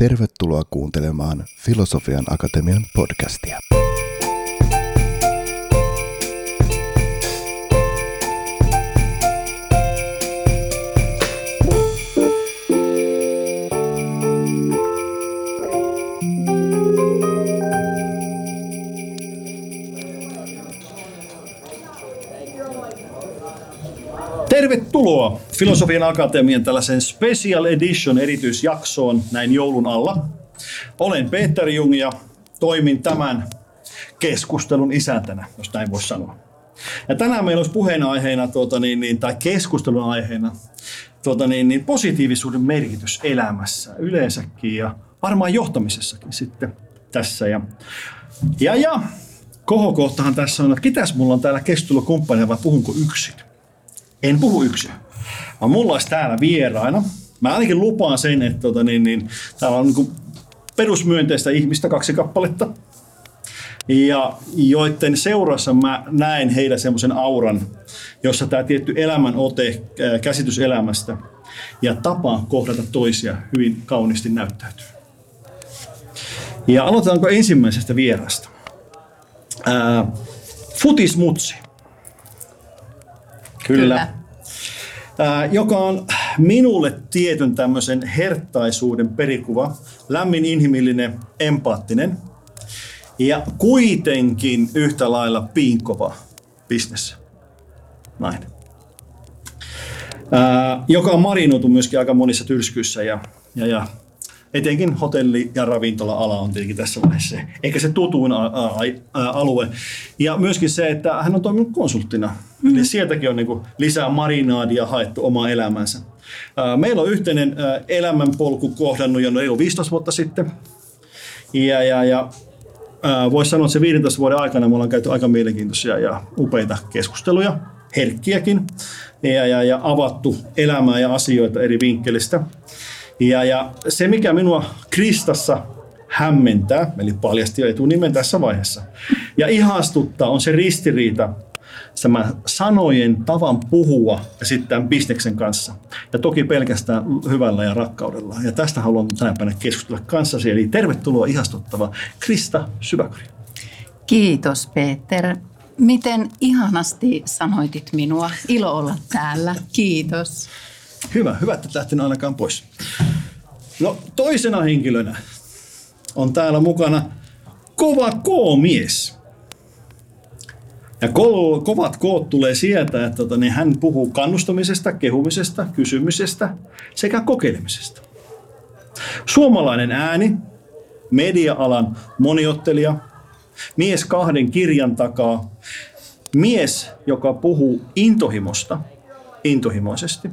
Tervetuloa kuuntelemaan Filosofian Akatemian podcastia. Filosofian Akatemian tällaisen Special Edition erityisjaksoon näin joulun alla. Olen Peter Jung ja toimin tämän keskustelun isäntänä, jos näin voisi sanoa. Ja tänään meillä olisi puheenaiheena, tuota, niin, niin, tai keskustelun aiheena, tuota, niin, niin, positiivisuuden merkitys elämässä yleensäkin ja varmaan johtamisessakin sitten tässä. Ja, ja, ja kohokohtahan tässä on, että ketäs mulla on täällä keskustelukumppania vai puhunko yksin? En puhu yksin, vaan mulla olisi täällä vieraina. Mä ainakin lupaan sen, että tota, niin, niin, täällä on niin perusmyönteistä ihmistä kaksi kappaletta. Ja joiden seurassa mä näen heillä semmoisen auran, jossa tämä tietty elämän ote, käsitys elämästä ja tapa kohdata toisia hyvin kauniisti näyttäytyy. Ja aloitetaanko ensimmäisestä vierasta? Ää, Futismutsi. Kyllä. Kyllä. Joka on minulle tietyn tämmöisen hertaisuuden perikuva, lämmin, inhimillinen, empaattinen ja kuitenkin yhtä lailla piinkova bisnes. Näin. joka on marinoitu myöskin aika monissa tyrskyissä ja, ja, ja etenkin hotelli- ja ravintola-ala on tietenkin tässä vaiheessa ehkä se tutuin alue. Ja myöskin se, että hän on toiminut konsulttina. Mm. Eli sieltäkin on niin lisää marinaadia haettu omaa elämänsä. Meillä on yhteinen elämänpolku kohdannut jo 15 vuotta sitten. Ja, ja, ja voisi sanoa, että se 15 vuoden aikana me ollaan käyty aika mielenkiintoisia ja upeita keskusteluja, herkkiäkin, ja, ja, ja avattu elämää ja asioita eri vinkkelistä. Ja, ja se, mikä minua Kristassa hämmentää, eli paljasti jo etunimen tässä vaiheessa, ja ihastuttaa, on se ristiriita tämä sanojen tavan puhua ja sitten tämän bisneksen kanssa. Ja toki pelkästään hyvällä ja rakkaudella. Ja tästä haluan tänä päivänä keskustella kanssasi. Eli tervetuloa ihastuttava Krista Syväkari. Kiitos Peter. Miten ihanasti sanoitit minua. Ilo olla täällä. Kiitos. Hyvä, hyvä, että et lähtenyt ainakaan pois. No toisena henkilönä on täällä mukana kova K-mies. Ja ko- kovat koot tulee sieltä, että tota, niin hän puhuu kannustamisesta, kehumisesta, kysymisestä sekä kokeilemisesta. Suomalainen ääni, media-alan moniottelija, mies kahden kirjan takaa, mies, joka puhuu intohimosta intohimoisesti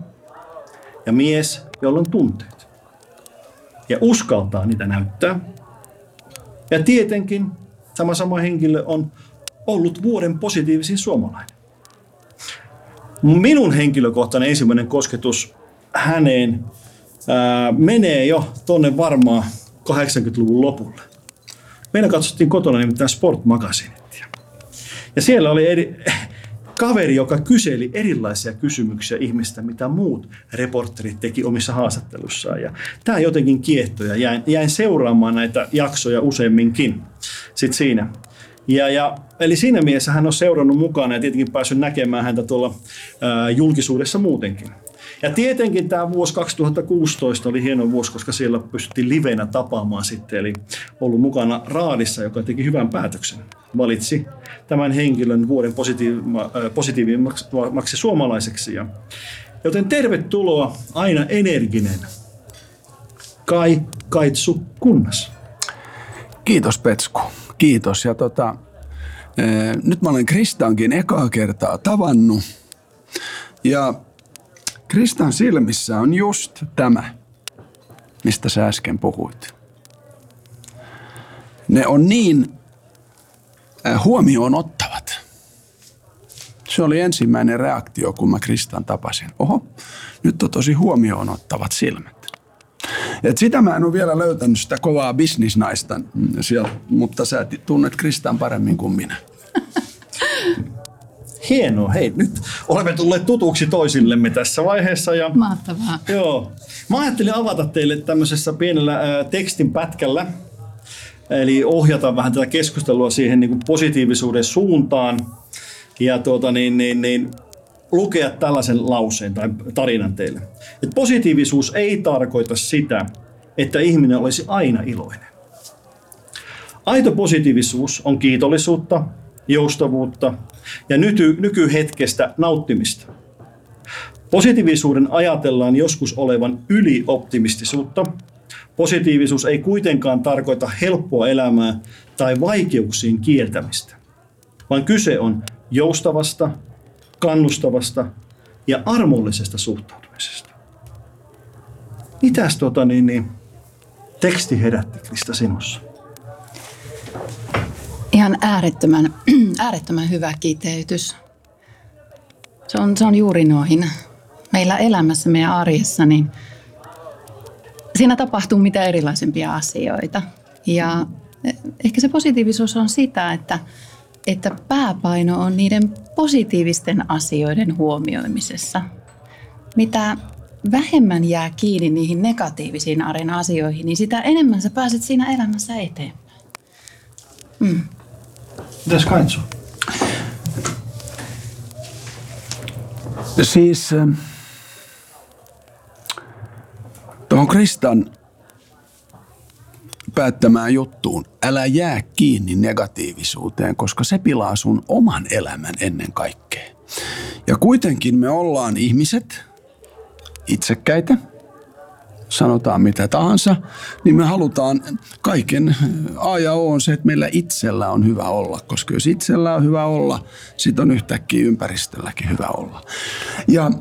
ja mies, jolla on tunteet ja uskaltaa niitä näyttää. Ja tietenkin tämä sama henkilö on ollut vuoden positiivisin suomalainen. Minun henkilökohtainen ensimmäinen kosketus häneen ää, menee jo tonne varmaan 80-luvun lopulle. Meillä katsottiin kotona nimittäin Sport Magazinettia. Ja siellä oli eri, kaveri, joka kyseli erilaisia kysymyksiä ihmistä, mitä muut reporterit teki omissa haastattelussaan. Ja tämä jotenkin kiehtoi ja jäin, jäin seuraamaan näitä jaksoja useamminkin sit siinä. Ja, ja, eli siinä mielessä hän on seurannut mukana ja tietenkin päässyt näkemään häntä tuolla ää, julkisuudessa muutenkin. Ja tietenkin tämä vuosi 2016 oli hieno vuosi, koska siellä pystyttiin livenä tapaamaan sitten. Eli ollut mukana Raadissa, joka teki hyvän päätöksen. Valitsi tämän henkilön vuoden positiivimmaksi suomalaiseksi. Ja, joten tervetuloa aina energinen Kai Kaitsu Kunnas. Kiitos Petsku. Kiitos. Ja tota, nyt mä olen Kristankin ekaa kertaa tavannut. Ja Kristan silmissä on just tämä, mistä sä äsken puhuit. Ne on niin huomioon ottavat. Se oli ensimmäinen reaktio, kun mä Kristan tapasin. Oho, nyt on tosi huomioon ottavat silmät. Et sitä mä en ole vielä löytänyt sitä kovaa bisnisnaista siellä, mutta sä tunnet Kristan paremmin kuin minä. Hienoa. Hei, nyt olemme tulleet tutuksi toisillemme tässä vaiheessa. Ja, Mahtavaa. Joo. Mä ajattelin avata teille tämmöisessä pienellä ää, tekstin pätkällä, eli ohjata vähän tätä keskustelua siihen niin kuin positiivisuuden suuntaan ja tuota, niin, niin, niin, lukea tällaisen lauseen tai tarinan teille. Et positiivisuus ei tarkoita sitä, että ihminen olisi aina iloinen. Aito positiivisuus on kiitollisuutta, joustavuutta ja nyky, nykyhetkestä nauttimista. Positiivisuuden ajatellaan joskus olevan ylioptimistisuutta. Positiivisuus ei kuitenkaan tarkoita helppoa elämää tai vaikeuksien kieltämistä, vaan kyse on joustavasta, kannustavasta ja armollisesta suhtautumisesta. Mitäs tota, niin, niin, teksti herätti Krista sinussa? Ihan äärettömän, äärettömän hyvä kiteytys. Se on, se on juuri noihin. Meillä elämässä, meidän arjessa, niin siinä tapahtuu mitä erilaisempia asioita. Ja ehkä se positiivisuus on sitä, että, että pääpaino on niiden positiivisten asioiden huomioimisessa. Mitä vähemmän jää kiinni niihin negatiivisiin arjen asioihin, niin sitä enemmän sä pääset siinä elämässä eteenpäin. Mm. Mitäs Kaitsu? Siis ähm, tuohon Kristan päättämään juttuun, älä jää kiinni negatiivisuuteen, koska se pilaa sun oman elämän ennen kaikkea. Ja kuitenkin me ollaan ihmiset, itsekkäitä, sanotaan mitä tahansa, niin me halutaan kaiken A ja O on se, että meillä itsellä on hyvä olla, koska jos itsellä on hyvä olla, sit on yhtäkkiä ympäristölläkin hyvä olla. Ja,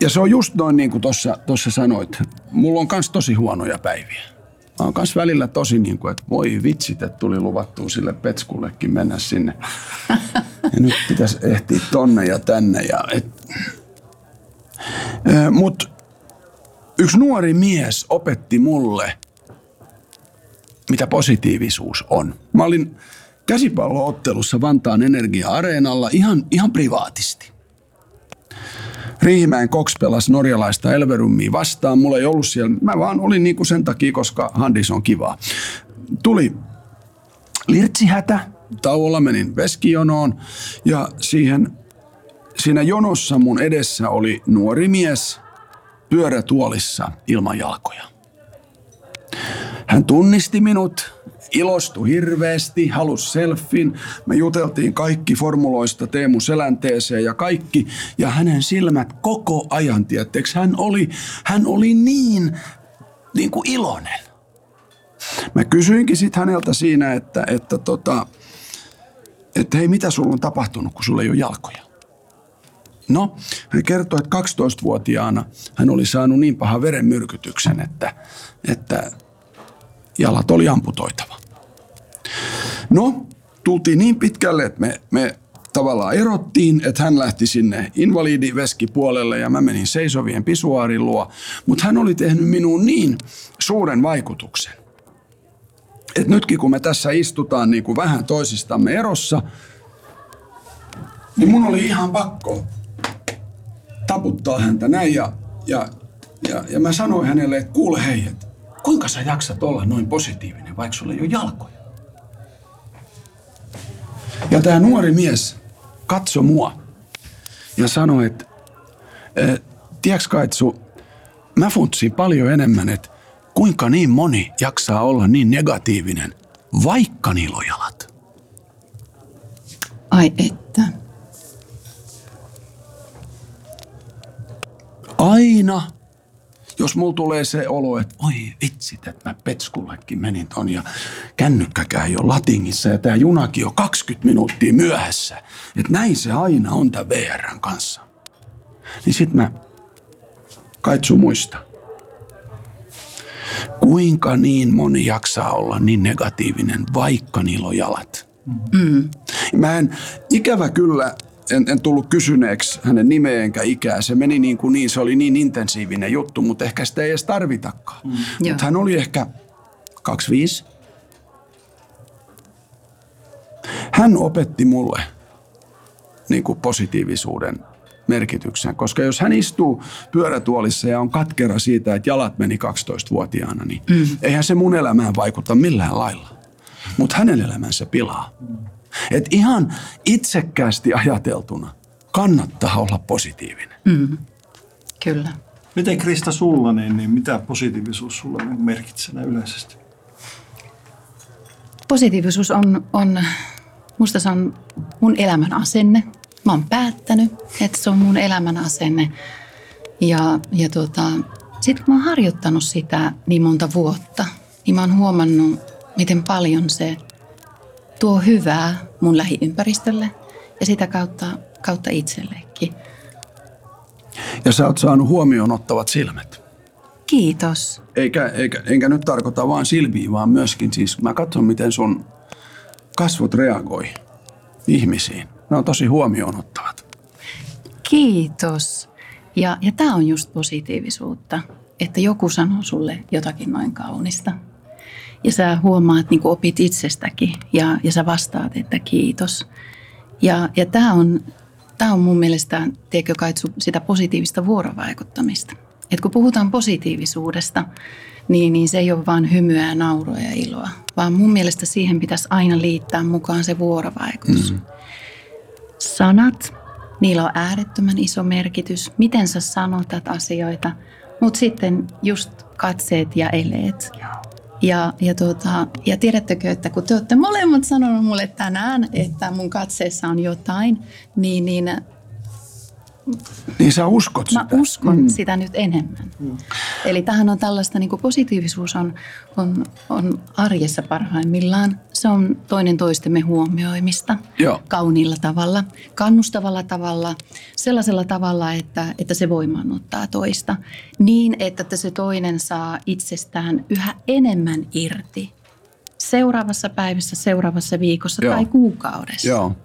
ja se on just noin niin kuin tuossa sanoit. Mulla on myös tosi huonoja päiviä. Mä oon myös välillä tosi niin kuin, että voi vitsit, että tuli luvattua sille petskullekin mennä sinne. Ja nyt pitäisi ehtiä tonne ja tänne. Ja et... Mutta Yksi nuori mies opetti mulle, mitä positiivisuus on. Mä olin käsipalloottelussa Vantaan Energia-areenalla ihan, ihan privaatisti. Riihimäen Cox pelasi norjalaista Elverummia vastaan. Mulla ei ollut siellä, mä vaan olin niinku sen takia, koska handis on kivaa. Tuli lirtsihätä, tauolla menin veskijonoon ja siihen, siinä jonossa mun edessä oli nuori mies – pyörätuolissa ilman jalkoja. Hän tunnisti minut, ilostui hirveästi, halusi selfin. Me juteltiin kaikki formuloista Teemu Selänteeseen ja kaikki. Ja hänen silmät koko ajan, tietteeksi, hän oli, hän oli niin, niin kuin iloinen. Mä kysyinkin sitten häneltä siinä, että, että, tota, että hei, mitä sulla on tapahtunut, kun sulla ei ole jalkoja? No, hän kertoi, että 12-vuotiaana hän oli saanut niin pahan verenmyrkytyksen, että, että jalat oli amputoitava. No, tultiin niin pitkälle, että me, me tavallaan erottiin, että hän lähti sinne invalidiveskipuolelle ja mä menin seisovien pisuaarin luo. Mutta hän oli tehnyt minuun niin suuren vaikutuksen, että nytkin kun me tässä istutaan niin kuin vähän toisistamme erossa, niin mun oli ihan pakko taputtaa häntä näin ja, ja, ja, ja mä sanoin hänelle, että kuule hei, että kuinka sä jaksat olla noin positiivinen, vaikka sulla ei ole jalkoja? Ja tämä nuori mies katsoi mua ja sanoi, että e, tiedätkö Kaitsu, mä funtsin paljon enemmän, että kuinka niin moni jaksaa olla niin negatiivinen, vaikka niillä on jalat. Ai että. aina, jos mulla tulee se olo, että oi vitsit, että mä Petskullekin menin ton ja kännykkäkään jo latingissa ja tämä junakin on 20 minuuttia myöhässä. Että näin se aina on tämän VRn kanssa. Niin sit mä kaitsu muista. Kuinka niin moni jaksaa olla niin negatiivinen, vaikka niillä on jalat? Mm. Mä en ikävä kyllä en, en tullut kysyneeksi hänen nimeä enkä ikää. Se meni niin kuin niin, se oli niin intensiivinen juttu, mutta ehkä sitä ei edes tarvitakaan. Mm. Mutta hän oli ehkä 25. Hän opetti mulle niin kuin positiivisuuden merkityksen, koska jos hän istuu pyörätuolissa ja on katkera siitä, että jalat meni 12-vuotiaana, niin mm. eihän se mun elämään vaikuta millään lailla. Mutta hänen elämänsä pilaa. Et ihan itsekkäästi ajateltuna kannattaa olla positiivinen. Mm. Kyllä. Miten Krista sulla, niin, niin mitä positiivisuus sulla niin merkitsee yleisesti? Positiivisuus on, on, musta se on mun elämän asenne. Mä oon päättänyt, että se on mun elämän asenne. Ja, ja tota, sitten kun mä oon harjoittanut sitä niin monta vuotta, niin mä oon huomannut, miten paljon se tuo hyvää mun lähiympäristölle ja sitä kautta, kautta itsellekin. Ja sä oot saanut huomioon ottavat silmät. Kiitos. Eikä, eikä, enkä nyt tarkoita vaan silmiä, vaan myöskin siis mä katson, miten sun kasvot reagoi ihmisiin. Ne on tosi huomioon ottavat. Kiitos. Ja, ja tämä on just positiivisuutta, että joku sanoo sulle jotakin noin kaunista. Ja sä huomaat, niin kuin opit itsestäkin ja, ja sä vastaat, että kiitos. Ja, ja tämä on, tää on mun mielestä, tiedätkö kai sitä positiivista vuorovaikuttamista. Et kun puhutaan positiivisuudesta, niin, niin se ei ole vain hymyä ja naurua ja iloa, vaan mun mielestä siihen pitäisi aina liittää mukaan se vuorovaikutus. Mm. Sanat, niillä on äärettömän iso merkitys, miten sä sanotat asioita, mutta sitten just katseet ja eleet. Ja, ja, tuota, ja tiedättekö, että kun te olette molemmat sanonut mulle tänään, että mun katseessa on jotain, niin, niin niin sä uskot sitä. Mä uskon mm. sitä nyt enemmän. Mm. Eli tähän on tällaista, niin kuin positiivisuus on, on, on arjessa parhaimmillaan. Se on toinen toistemme huomioimista Joo. kauniilla tavalla, kannustavalla tavalla, sellaisella tavalla, että, että se voimaannuttaa toista. Niin, että se toinen saa itsestään yhä enemmän irti seuraavassa päivässä, seuraavassa viikossa Joo. tai kuukaudessa. Joo.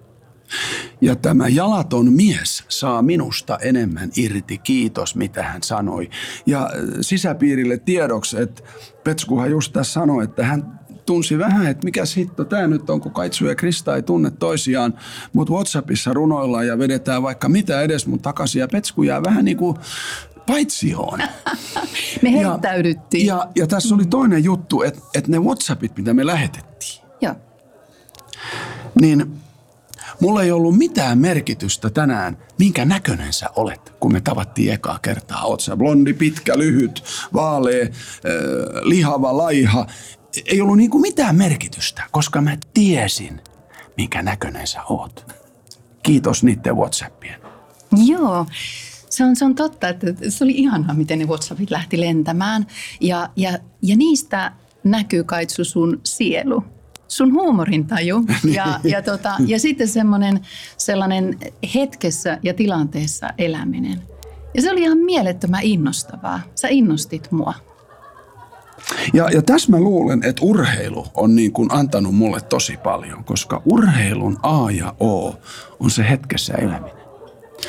Ja tämä jalaton mies saa minusta enemmän irti, kiitos mitä hän sanoi. Ja äh, sisäpiirille tiedoksi, että Petskuhan just tässä sanoi, että hän tunsi vähän, että mikä hitto tämä nyt on, kun Kaitsu ja Krista ei tunne toisiaan, mutta WhatsAppissa runoillaan ja vedetään vaikka mitä edes mun takaisin ja Petsku jää vähän niin kuin paitsioon. me heittäydyttiin. Ja, ja, ja tässä oli toinen juttu, että, että ne WhatsAppit, mitä me lähetettiin. Joo. Niin Mulla ei ollut mitään merkitystä tänään, minkä näköinen sä olet, kun me tavattiin ekaa kertaa. Oot sä blondi, pitkä, lyhyt, vaalea, äh, lihava, laiha. Ei ollut niinku mitään merkitystä, koska mä tiesin, minkä näköinen sä oot. Kiitos niiden Whatsappien. Joo. Se on, se on totta, että se oli ihanaa, miten ne WhatsAppit lähti lentämään. Ja, ja, ja niistä näkyy kaitsu sun sielu sun huumorintaju ja, ja, tota, ja sitten semmoinen sellainen hetkessä ja tilanteessa eläminen. Ja se oli ihan mielettömän innostavaa. Sä innostit mua. Ja, ja tässä mä luulen, että urheilu on niin kuin antanut mulle tosi paljon, koska urheilun A ja O on se hetkessä eläminen.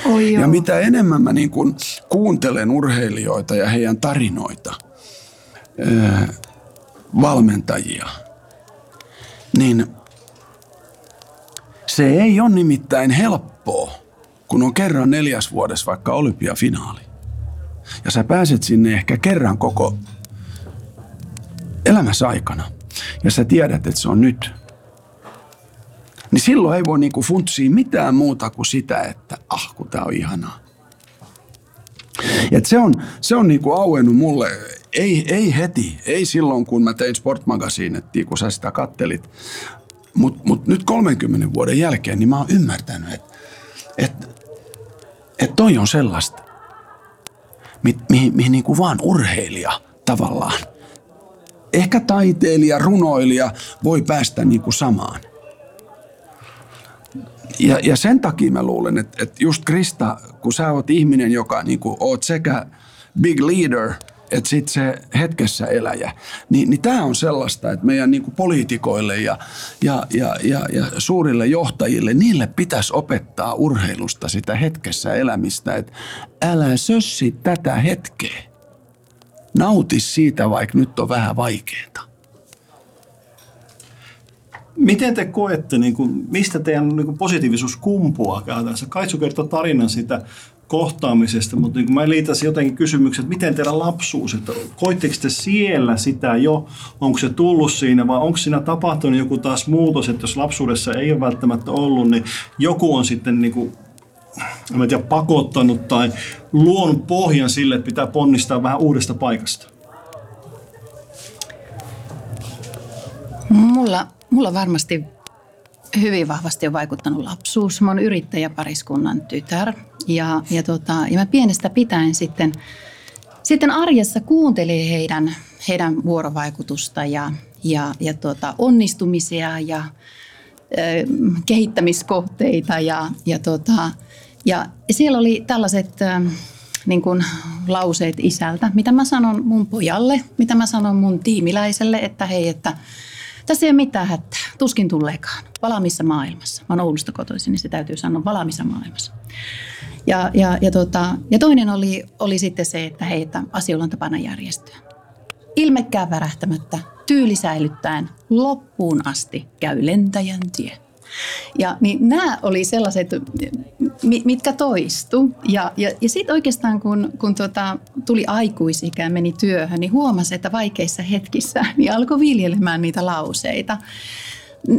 Oi ja mitä enemmän mä niin kuin kuuntelen urheilijoita ja heidän tarinoita, valmentajia – niin se ei ole nimittäin helppoa, kun on kerran neljäs vuodessa vaikka olympiafinaali. Ja sä pääset sinne ehkä kerran koko elämässä aikana. Ja sä tiedät, että se on nyt. Niin silloin ei voi niinku funtsia mitään muuta kuin sitä, että ah, kun tää on ihanaa. Et se on, se on niinku auennut mulle ei, ei heti, ei silloin kun mä tein Sportmagasiinettiin, kun sä sitä kattelit. Mutta mut nyt 30 vuoden jälkeen, niin mä oon ymmärtänyt, että et, et toi on sellaista, mi, mihin, mihin niinku vaan urheilija tavallaan, ehkä taiteilija, runoilija voi päästä niinku samaan. Ja, ja sen takia mä luulen, että, että just Krista, kun sä oot ihminen, joka niinku oot sekä big leader – että sitten se hetkessä eläjä, niin, niin tämä on sellaista, että meidän niin poliitikoille ja, ja, ja, ja, ja suurille johtajille, niille pitäisi opettaa urheilusta sitä hetkessä elämistä, että älä sössi tätä hetkeä. Nauti siitä, vaikka nyt on vähän vaikeaa. Miten te koette, niin kuin, mistä teidän niin kuin positiivisuus kumpuaa käytännössä? Kaitsu kertoo tarinan sitä kohtaamisesta, mutta niin mä liitäisin jotenkin kysymykset, että miten teidän lapsuus, että koitteko te siellä sitä jo, onko se tullut siinä vai onko siinä tapahtunut joku taas muutos, että jos lapsuudessa ei ole välttämättä ollut, niin joku on sitten niin kuin, en tiedä, pakottanut tai luonut pohjan sille, että pitää ponnistaa vähän uudesta paikasta? Mulla, mulla varmasti hyvin vahvasti on vaikuttanut lapsuus. Mä oon yrittäjäpariskunnan tytär ja, ja, tota, ja mä pienestä pitäen sitten, sitten arjessa kuuntelin heidän, heidän vuorovaikutusta ja, ja, ja tota, onnistumisia ja ö, kehittämiskohteita ja, ja, tota, ja siellä oli tällaiset ö, niin kuin lauseet isältä, mitä mä sanon mun pojalle, mitä mä sanon mun tiimiläiselle, että hei, että tässä ei ole mitään hätää, tuskin tulleekaan. Valaamissa maailmassa. Mä oon Oulusta kotoisin, niin se täytyy sanoa valaamissa maailmassa. Ja, ja, ja, tota, ja toinen oli, oli sitten se, että hei, että asioilla on tapana järjestyä. Ilmekkään värähtämättä, tyyli säilyttäen, loppuun asti käy lentäjän tie. Ja niin nämä oli sellaiset, mitkä toistu. Ja, ja, ja sitten oikeastaan kun, kun tota, tuli aikuisikä meni työhön, niin huomasi, että vaikeissa hetkissä niin alkoi viljelemään niitä lauseita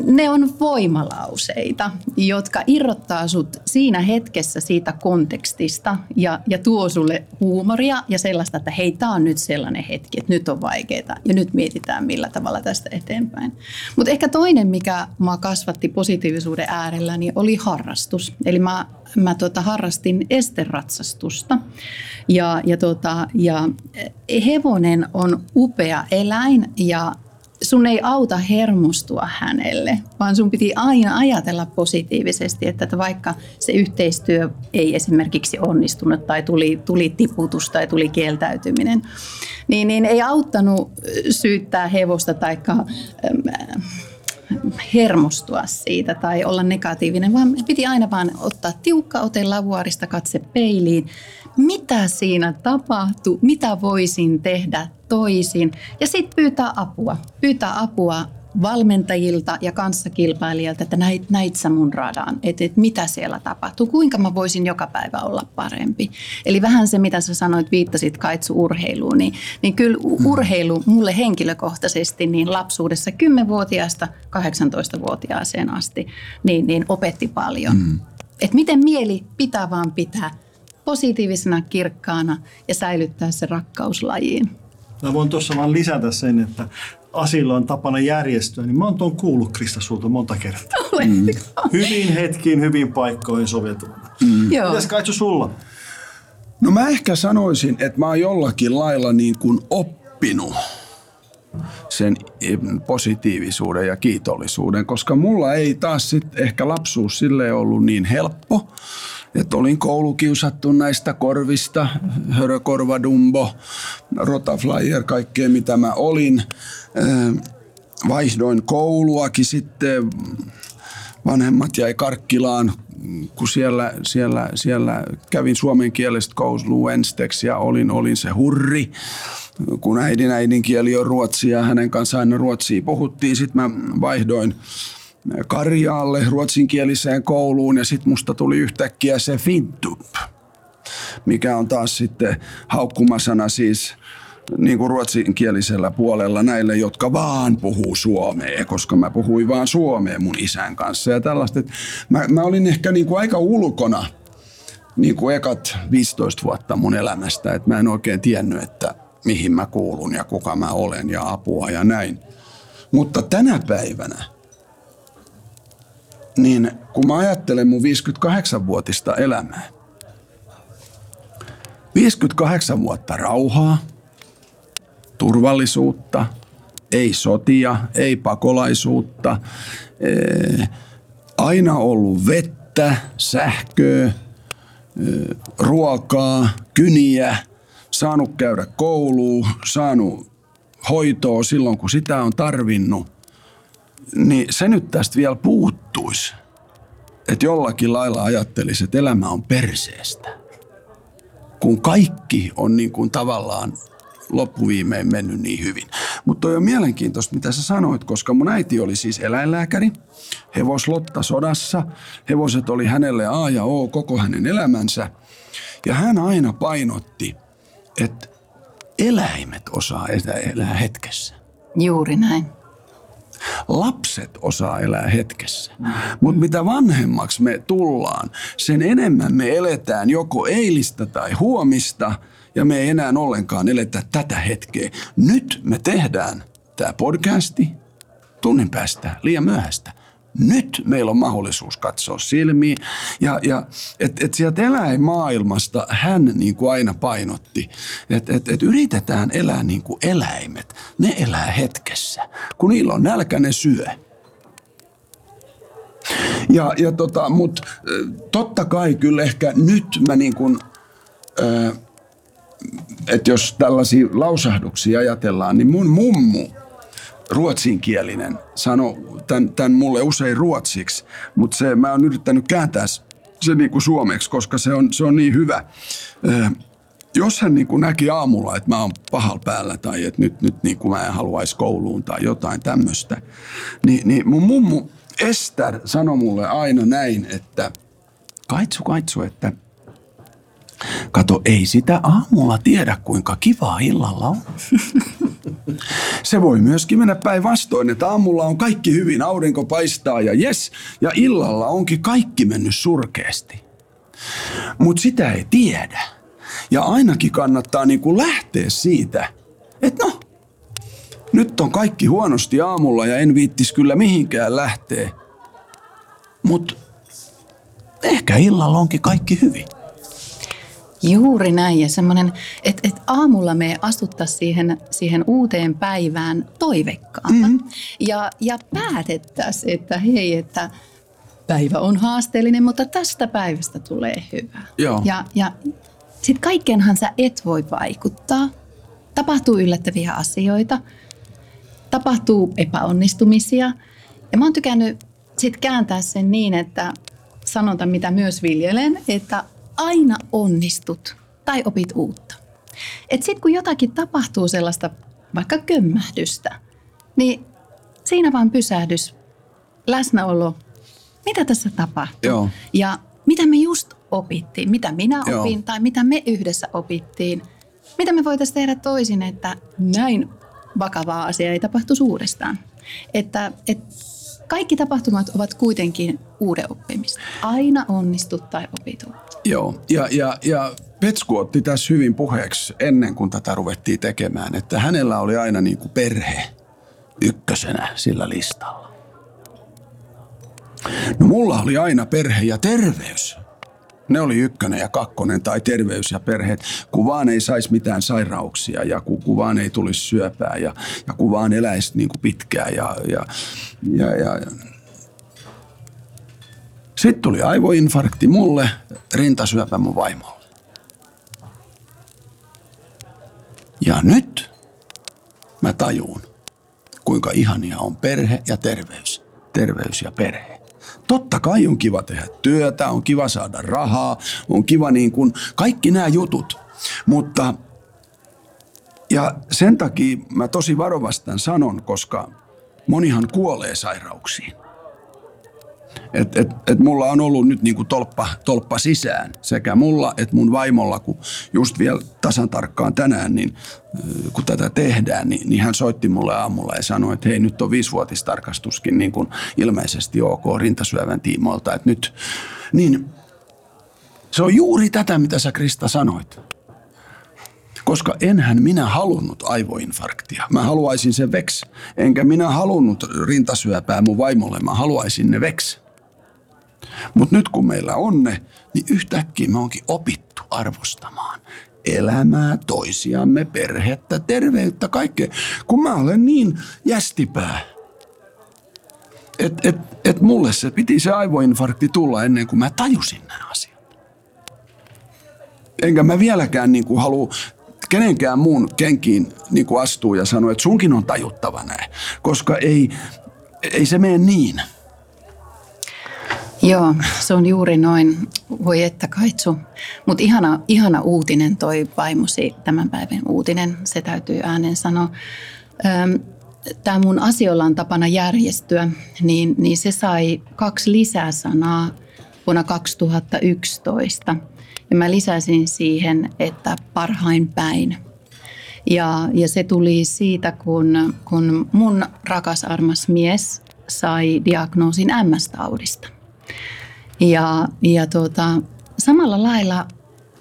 ne on voimalauseita, jotka irrottaa sut siinä hetkessä siitä kontekstista ja, ja tuo sulle huumoria ja sellaista, että hei, tämä on nyt sellainen hetki, että nyt on vaikeaa ja nyt mietitään millä tavalla tästä eteenpäin. Mutta ehkä toinen, mikä mä kasvatti positiivisuuden äärellä, niin oli harrastus. Eli mä, mä tota, harrastin esteratsastusta ja, ja, tota, ja hevonen on upea eläin ja sun ei auta hermostua hänelle, vaan sun piti aina ajatella positiivisesti, että vaikka se yhteistyö ei esimerkiksi onnistunut tai tuli, tuli tiputus tai tuli kieltäytyminen, niin, niin ei auttanut syyttää hevosta tai hermostua siitä tai olla negatiivinen, vaan piti aina vaan ottaa tiukka ote lavuarista katse peiliin. Mitä siinä tapahtui? Mitä voisin tehdä toisin? Ja sitten pyytää apua. Pyytää apua valmentajilta ja kanssakilpailijalta, että näit, näit sä mun radan, että, että mitä siellä tapahtuu, kuinka mä voisin joka päivä olla parempi. Eli vähän se, mitä sä sanoit, viittasit Kaitsu urheiluun, niin, niin kyllä mm. urheilu mulle henkilökohtaisesti niin lapsuudessa 10-vuotiaasta 18-vuotiaaseen asti niin, niin opetti paljon. Mm. Että miten mieli pitää vaan pitää positiivisena, kirkkaana ja säilyttää se rakkauslajiin. Mä voin tuossa vaan lisätä sen, että asioilla on tapana järjestyä, niin mä oon tuon kuullut Krista sulta monta kertaa. Mm. Hyvin hetkiin, hyvin paikkoihin sovituna. Mm. Mitäs Kaitsu sulla? No mä ehkä sanoisin, että mä oon jollakin lailla niin kuin oppinut sen positiivisuuden ja kiitollisuuden, koska mulla ei taas sit ehkä lapsuus sille ollut niin helppo että olin koulukiusattu näistä korvista, hörökorva, dumbo, rotaflyer, kaikkea mitä mä olin. Vaihdoin kouluakin sitten, vanhemmat jäi Karkkilaan, kun siellä, siellä, siellä kävin koulua ensteksi ja olin, olin se hurri kun äidin äidinkieli on ruotsia hänen kanssaan aina ruotsia puhuttiin. Sitten mä vaihdoin Karjaalle ruotsinkieliseen kouluun ja sitten musta tuli yhtäkkiä se Fintup, mikä on taas sitten haukkumasana siis niin kuin ruotsinkielisellä puolella näille, jotka vaan puhuu suomea, koska mä puhuin vaan suomea mun isän kanssa ja tällaista. Mä, mä olin ehkä niin kuin aika ulkona niin kuin ekat 15 vuotta mun elämästä, että mä en oikein tiennyt, että mihin mä kuulun ja kuka mä olen ja apua ja näin. Mutta tänä päivänä – niin kun mä ajattelen mun 58-vuotista elämää, 58 vuotta rauhaa, turvallisuutta, ei sotia, ei pakolaisuutta, aina ollut vettä, sähköä, ruokaa, kyniä, saanut käydä kouluun, saanut hoitoa silloin, kun sitä on tarvinnut niin se nyt tästä vielä puuttuisi. Että jollakin lailla ajattelisi, että elämä on perseestä. Kun kaikki on niin kuin tavallaan loppuviimein mennyt niin hyvin. Mutta on mielenkiintoista, mitä sä sanoit, koska mun äiti oli siis eläinlääkäri, hevoslotta sodassa. Hevoset oli hänelle A ja O koko hänen elämänsä. Ja hän aina painotti, että eläimet osaa elää hetkessä. Juuri näin. Lapset osaa elää hetkessä. Mutta mitä vanhemmaksi me tullaan, sen enemmän me eletään joko eilistä tai huomista ja me ei enää ollenkaan eletä tätä hetkeä. Nyt me tehdään tämä podcasti tunnin päästä liian myöhäistä nyt meillä on mahdollisuus katsoa silmiin. Ja, ja että et sieltä eläinmaailmasta hän niin kuin aina painotti, että et, et yritetään elää niin kuin eläimet. Ne elää hetkessä. Kun niillä on nälkä, ne syö. Ja, ja tota, mutta totta kai kyllä ehkä nyt mä niin kuin, että jos tällaisia lausahduksia ajatellaan, niin mun mummu – ruotsinkielinen sano tämän, tämän mulle usein ruotsiksi, mutta se, mä oon yrittänyt kääntää se niin kuin suomeksi, koska se on, se on niin hyvä. jos hän niin kuin näki aamulla, että mä oon pahalla päällä tai että nyt, nyt niin kuin mä en haluaisi kouluun tai jotain tämmöistä, niin, niin mun mummu Ester sanoi mulle aina näin, että kaitsu, kaitsu, että Kato, ei sitä aamulla tiedä, kuinka kivaa illalla on. Se voi myöskin mennä päinvastoin, että aamulla on kaikki hyvin, aurinko paistaa ja jes, ja illalla onkin kaikki mennyt surkeasti. Mutta sitä ei tiedä. Ja ainakin kannattaa niin kuin lähteä siitä, että no, nyt on kaikki huonosti aamulla ja en viittis kyllä mihinkään lähteä. Mutta ehkä illalla onkin kaikki hyvin. Juuri näin ja semmoinen, että, että aamulla me astuttaisiin siihen, siihen uuteen päivään toivekkaana mm. ja, ja päätettäisiin, että hei, että päivä on haasteellinen, mutta tästä päivästä tulee hyvä. Joo. Ja, ja sitten kaikkeenhan sä et voi vaikuttaa. Tapahtuu yllättäviä asioita, tapahtuu epäonnistumisia. Ja mä oon tykännyt sit kääntää sen niin, että sanonta, mitä myös viljelen, että aina onnistut tai opit uutta. Et sit kun jotakin tapahtuu sellaista vaikka kömmähdystä, niin siinä vaan pysähdys, läsnäolo, mitä tässä tapahtuu. Joo. Ja mitä me just opittiin, mitä minä opin Joo. tai mitä me yhdessä opittiin. Mitä me voitaisiin tehdä toisin, että näin vakavaa asiaa ei tapahtuisi uudestaan. Että, että kaikki tapahtumat ovat kuitenkin uuden oppimista. Aina onnistut tai opit uutta. Joo, ja, ja, ja Petsku otti tässä hyvin puheeksi ennen kuin tätä ruvettiin tekemään, että hänellä oli aina niin kuin perhe ykkösenä sillä listalla. No mulla oli aina perhe ja terveys. Ne oli ykkönen ja kakkonen tai terveys ja perheet, kun vaan ei saisi mitään sairauksia ja kun, kun vaan ei tulisi syöpää ja, ja kun vaan eläisi niin kuin pitkään ja, ja, ja, ja sitten tuli aivoinfarkti mulle, rintasyöpä mun vaimolle. Ja nyt mä tajuun, kuinka ihania on perhe ja terveys. Terveys ja perhe. Totta kai on kiva tehdä työtä, on kiva saada rahaa, on kiva niin kuin kaikki nämä jutut. Mutta ja sen takia mä tosi varovastan sanon, koska monihan kuolee sairauksiin. Et, et, et mulla on ollut nyt niinku tolppa, tolppa sisään sekä mulla että mun vaimolla, kun just vielä tasan tarkkaan tänään, niin kun tätä tehdään, niin, niin hän soitti mulle aamulla ja sanoi, että hei nyt on viisivuotistarkastuskin niin kuin ilmeisesti ok rintasyövän tiimoilta, että nyt, niin se on juuri tätä, mitä sä Krista sanoit. Koska enhän minä halunnut aivoinfarktia. Mä haluaisin sen veks. Enkä minä halunnut rintasyöpää mun vaimolle. Mä haluaisin ne veks. Mutta nyt kun meillä on ne, niin yhtäkkiä me onkin opittu arvostamaan elämää, toisiamme, perhettä, terveyttä, kaikkea. Kun mä olen niin jästipää, että et, et mulle se piti se aivoinfarkti tulla ennen kuin mä tajusin nämä asiat. Enkä mä vieläkään niin kuin halua kenenkään muun kenkiin niin kuin astuu ja sanoa, että sunkin on tajuttava näin. Koska ei, ei se mene niin. Joo, se on juuri noin. Voi että kaitsu. Mutta ihana, ihana uutinen toi vaimosi tämän päivän uutinen, se täytyy äänen sanoa. Tämä mun asioilla on tapana järjestyä, niin, niin se sai kaksi lisäsanaa vuonna 2011. Ja mä lisäsin siihen, että parhain päin. Ja, ja se tuli siitä, kun, kun mun rakas armas mies sai diagnoosin MS-taudista. Ja, ja tuota, samalla lailla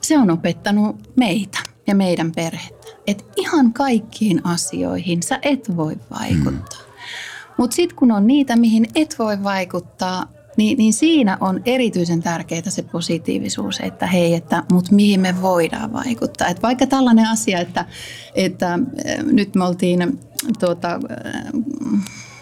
se on opettanut meitä ja meidän perhettä, että ihan kaikkiin asioihin sä et voi vaikuttaa. Mm. Mutta sitten kun on niitä, mihin et voi vaikuttaa, niin, niin siinä on erityisen tärkeää se positiivisuus, että hei, että mut mihin me voidaan vaikuttaa. Et vaikka tällainen asia, että, että nyt me oltiin tuota,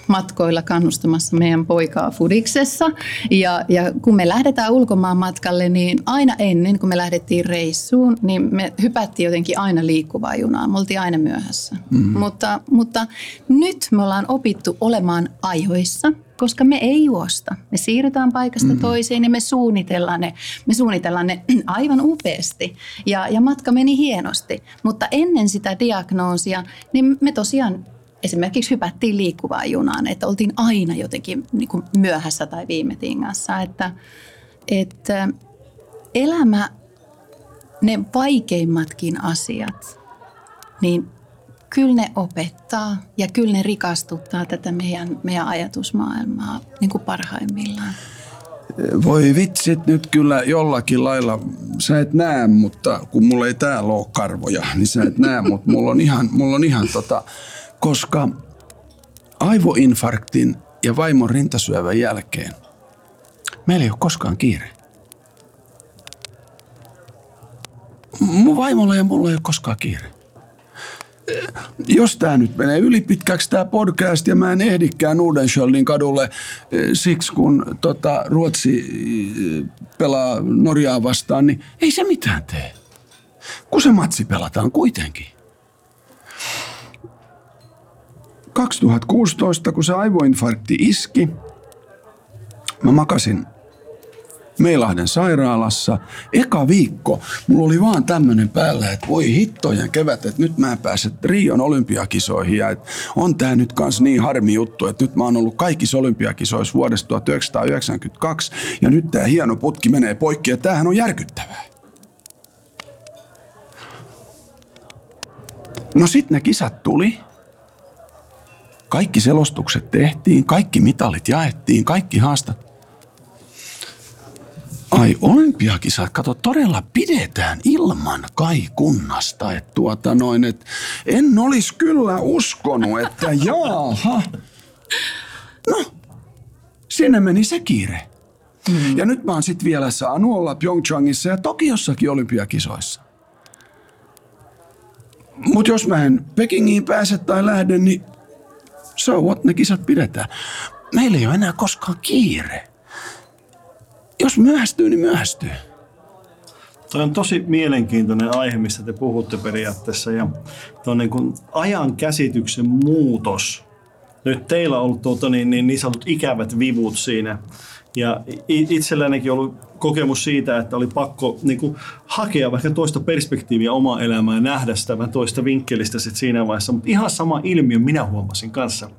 matkoilla kannustamassa meidän poikaa Fudiksessa. Ja, ja kun me lähdetään ulkomaan matkalle, niin aina ennen kuin me lähdettiin reissuun, niin me hypättiin jotenkin aina liikkuvaa junaa. Me oltiin aina myöhässä. Mm-hmm. Mutta, mutta nyt me ollaan opittu olemaan ajoissa koska me ei juosta. Me siirrytään paikasta mm. toiseen ja me suunnitellaan ne, me suunnitellaan ne aivan upeasti. Ja, ja matka meni hienosti. Mutta ennen sitä diagnoosia, niin me tosiaan esimerkiksi hypättiin liikkuvaan junaan, että oltiin aina jotenkin niin kuin myöhässä tai viime tingassa. Että, että elämä, ne vaikeimmatkin asiat, niin kyllä ne opettaa ja kyllä ne rikastuttaa tätä meidän, meidän ajatusmaailmaa niin kuin parhaimmillaan. Voi vitsit nyt kyllä jollakin lailla, sä et näe, mutta kun mulla ei täällä ole karvoja, niin sä et näe, mutta mulla on ihan, mulla on ihan tota, koska aivoinfarktin ja vaimon rintasyövän jälkeen meillä ei ole koskaan kiire. Mun vaimolla ja mulla ei ole koskaan kiire. Jos tämä nyt menee ylipitkäksi tämä podcast ja mä en ehdikään Uudensköldin kadulle eh, siksi kun tota, Ruotsi eh, pelaa Norjaa vastaan, niin ei se mitään tee. Kun se matsi pelataan kuitenkin. 2016, kun se aivoinfarkti iski, mä makasin Meilahden sairaalassa. Eka viikko mulla oli vaan tämmönen päällä, että voi hittojen kevät, että nyt mä en pääse Rion olympiakisoihin ja että on tää nyt kans niin harmi juttu, että nyt mä oon ollut kaikissa olympiakisoissa vuodesta 1992 ja nyt tää hieno putki menee poikki ja tämähän on järkyttävää. No sit ne kisat tuli kaikki selostukset tehtiin, kaikki mitalit jaettiin, kaikki haastat. Ai olympiakisat, kato, todella pidetään ilman kai kunnasta. Että tuota noin, et en olisi kyllä uskonut, että jaaha. No, sinne meni se kiire. Mm. Ja nyt mä oon sit vielä saanut olla Pyeongchangissa ja Tokiossakin olympiakisoissa. Mutta jos mä en Pekingiin pääse tai lähden, niin so what, ne kisat pidetään. Meillä ei ole enää koskaan kiire. Jos myöhästyy, niin myöhästyy. Tuo on tosi mielenkiintoinen aihe, mistä te puhutte periaatteessa. Ja tuo niin kuin ajan käsityksen muutos. Nyt teillä on ollut tuota, niin, niin, niin sanotut ikävät vivut siinä. Ja itsellänikin ollut kokemus siitä, että oli pakko niin kuin, hakea vaikka toista perspektiiviä omaa elämää nähdä sitä vähän toista vinkkelistä sit siinä vaiheessa. Mutta ihan sama ilmiö minä huomasin kanssa.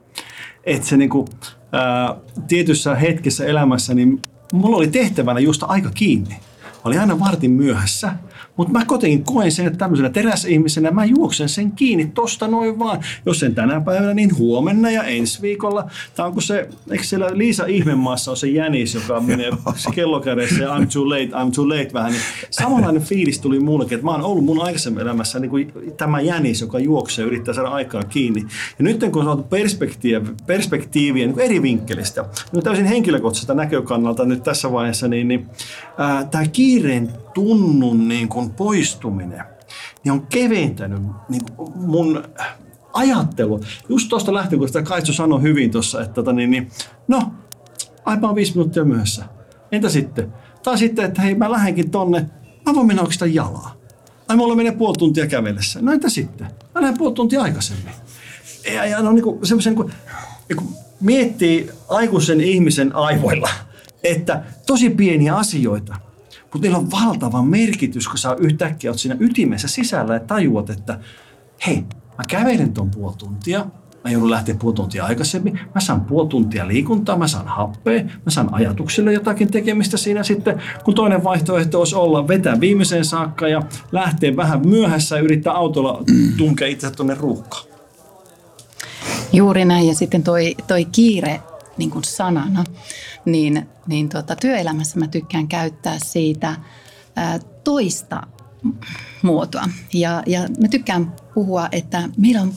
Että se niin kuin, ää, tietyssä hetkessä elämässä, niin mulla oli tehtävänä just aika kiinni. Mä olin aina vartin myöhässä mutta mä kotiin koen sen, että tämmöisenä teräsihmisenä mä juoksen sen kiinni tosta noin vaan. Jos sen tänä päivänä, niin huomenna ja ensi viikolla. Tämä onko se, eikö siellä Liisa Ihmemaassa on se jänis, joka menee kellokädessä ja I'm too late, I'm too late vähän. Niin samanlainen fiilis tuli mullekin, että mä oon ollut mun aikaisemmin elämässä niin kuin tämä jänis, joka juoksee ja yrittää saada aikaa kiinni. Ja nyt kun on saatu perspektiiviä, perspektiiviä niin eri vinkkelistä, niin täysin henkilökohtaisesta näkökannalta nyt tässä vaiheessa, niin, niin tämä kiireen tunnun niin kuin poistuminen niin on keventänyt niin mun ajattelu. Just tuosta lähtien, kun sitä Kaitsu sanoi hyvin tuossa, että tota, niin, niin, no, aipa on viisi minuuttia myöhässä. Entä sitten? Tai sitten, että hei, mä lähdenkin tonne, mä voin mennä oikeastaan jalaa. Ai mulla menee puoli tuntia kävellessä. No entä sitten? Mä lähden puoli tuntia aikaisemmin. Ja, ja no niin kuin, semmoisen, kun, niin kun miettii aikuisen ihmisen aivoilla, että tosi pieniä asioita, mutta niillä on valtava merkitys, kun sä yhtäkkiä oot siinä ytimessä sisällä ja tajuat, että hei, mä kävelen ton puoli tuntia, mä joudun lähteä puoli tuntia aikaisemmin, mä saan puoli tuntia liikuntaa, mä saan happea, mä saan ajatuksille jotakin tekemistä siinä sitten, kun toinen vaihtoehto olisi olla vetää viimeiseen saakka ja lähteä vähän myöhässä ja yrittää autolla tunkea itse tuonne ruuhkaan. Juuri näin. Ja sitten toi, toi kiire niin kuin sanana, niin, niin tota, työelämässä mä tykkään käyttää siitä ää, toista muotoa. Ja, ja mä tykkään puhua, että meillä on